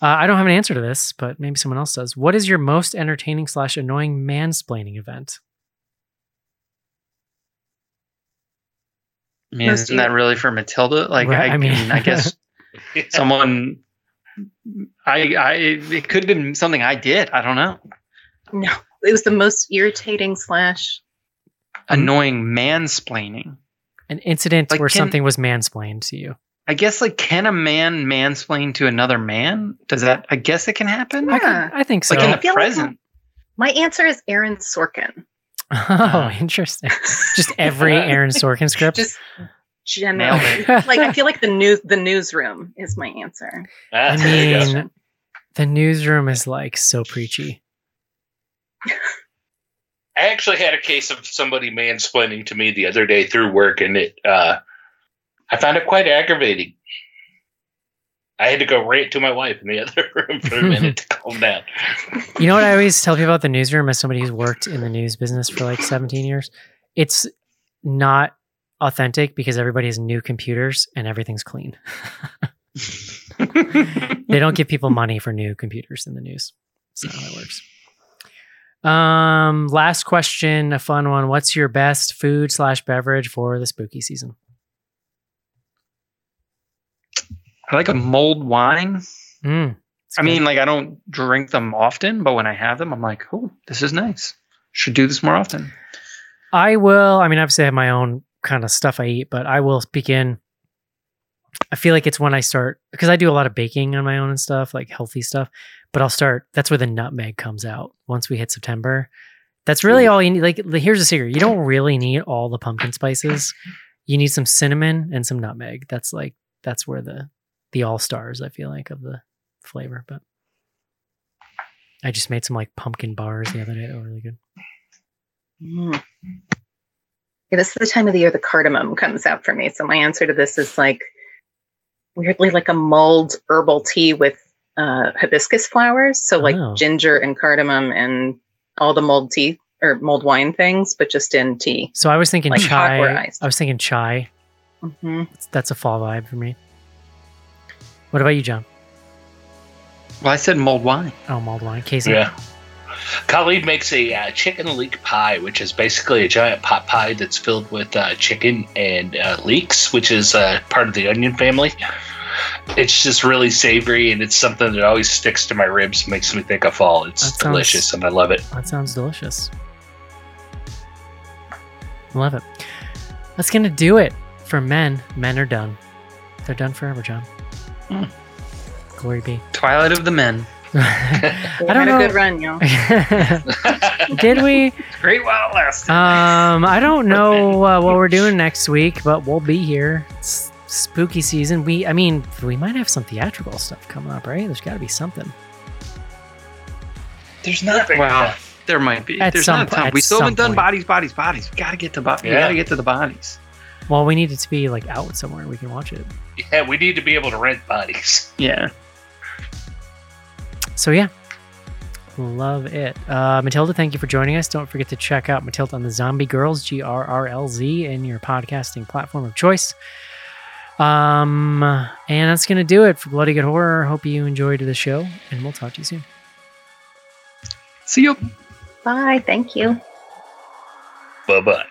A: Uh, I don't have an answer to this, but maybe someone else does. What is your most entertaining slash annoying mansplaining event?
C: I mean,
B: Most
C: isn't that really for Matilda? Like,
A: Right,
C: I,
A: I mean-
C: mean, I guess someone. I, I, it could have been something I did. I don't know.
B: No, it was the most irritating slash.
C: Annoying mansplaining.
A: An incident
C: Like,
A: where
C: can-
A: something was mansplained to you.
C: I guess, like, can a man mansplain to another man? Does that? I guess it can happen.
A: I,
B: Yeah.
A: can, I think so.
C: Like in
B: I
C: the
B: feel like
C: present.
B: My answer is Aaron Sorkin.
A: oh, interesting. Just every Aaron Sorkin script.
B: Just generally, like I feel like the news, the newsroom is my answer.
A: I
D: Ah, there
A: mean, the newsroom is like so preachy.
D: I actually had a case of somebody mansplaining to me the other day through work, and it uh, I found it quite aggravating. I had to go rant to my wife in the other room for a minute to calm down.
A: You know what I always tell people about the newsroom as somebody who's worked in the news business for like 17 years? It's not authentic because everybody has new computers and everything's clean. they don't give people money for new computers in the news. That's not how it works. Um, last question, a fun one. What's your best food slash beverage for the spooky season?
C: I like a mulled wine.
A: Mm,
C: I mean, like, I don't drink them often, but when I have them, I'm like, oh, this is nice. Should do this more often.
A: I will. I mean, obviously, I have my own kind of stuff I eat, but I will begin. I feel like it's when I start because I do a lot of baking on my own and stuff, like healthy stuff. But I'll start. That's where the nutmeg comes out once we hit September. That's really all you need. Like, here's the secret: you don't really need all the pumpkin spices. You need some cinnamon and some nutmeg. That's like that's where the the all stars. I feel like of the flavor. But I just made some like pumpkin bars the other day that were really good.
B: Mm. Yeah, this is the time of the year the cardamom comes out for me. So my answer to this is like weirdly like a mulled herbal tea with uh, hibiscus flowers. So like
A: Oh.
B: ginger and cardamom and all the mulled tea or mulled wine things, but just in tea.
A: So I was thinking
B: Like
A: chai. I was thinking chai.
B: hmm
A: That's a fall vibe for me. What about you, John?
C: Well, I said mulled wine.
A: Oh, mulled wine. Casey.
D: Yeah. Khalid makes a uh, chicken leek pie, which is basically a giant pot pie that's filled with uh, chicken and uh, leeks, which is uh, part of the onion family. It's just really savory, and it's something that always sticks to my ribs, makes me think of fall. It's
A: sounds-
D: delicious, and I love it.
A: That sounds delicious. Love it. That's gonna do it for men. Men are done. They're done forever, John. Glory be.
C: Twilight of the Men.
A: I don't
B: had
A: know.
B: a good run, y'all.
A: Did we?
C: Great while it lasted.
A: Um, I don't know uh, what we're doing next week, but we'll be here. It's spooky season. We, I mean, we might have some theatrical stuff coming up, right? There's got to be something.
C: There's nothing. Wow. There might be.
A: At
C: There's
A: some
C: not
A: po-
C: time.
A: at
C: We still haven't
A: some
C: done
A: point.
C: bodies, bodies, bodies. We gotta get to bodies. We gotta get to the bodies.
A: Well, we need it to be like out somewhere we can watch it.
D: Yeah, we need to be able to rent bodies.
C: Yeah.
A: So yeah, Love it. Uh, Matilda, thank you for joining us. Don't forget to check out Matilda and the Zombie Girls, G R R L Z, in your podcasting platform of choice. Um, and that's going to do it for Bloody Good Horror. Hope you enjoyed the show, and we'll talk to you soon.
C: See you.
B: Bye. Thank you.
D: Bye bye.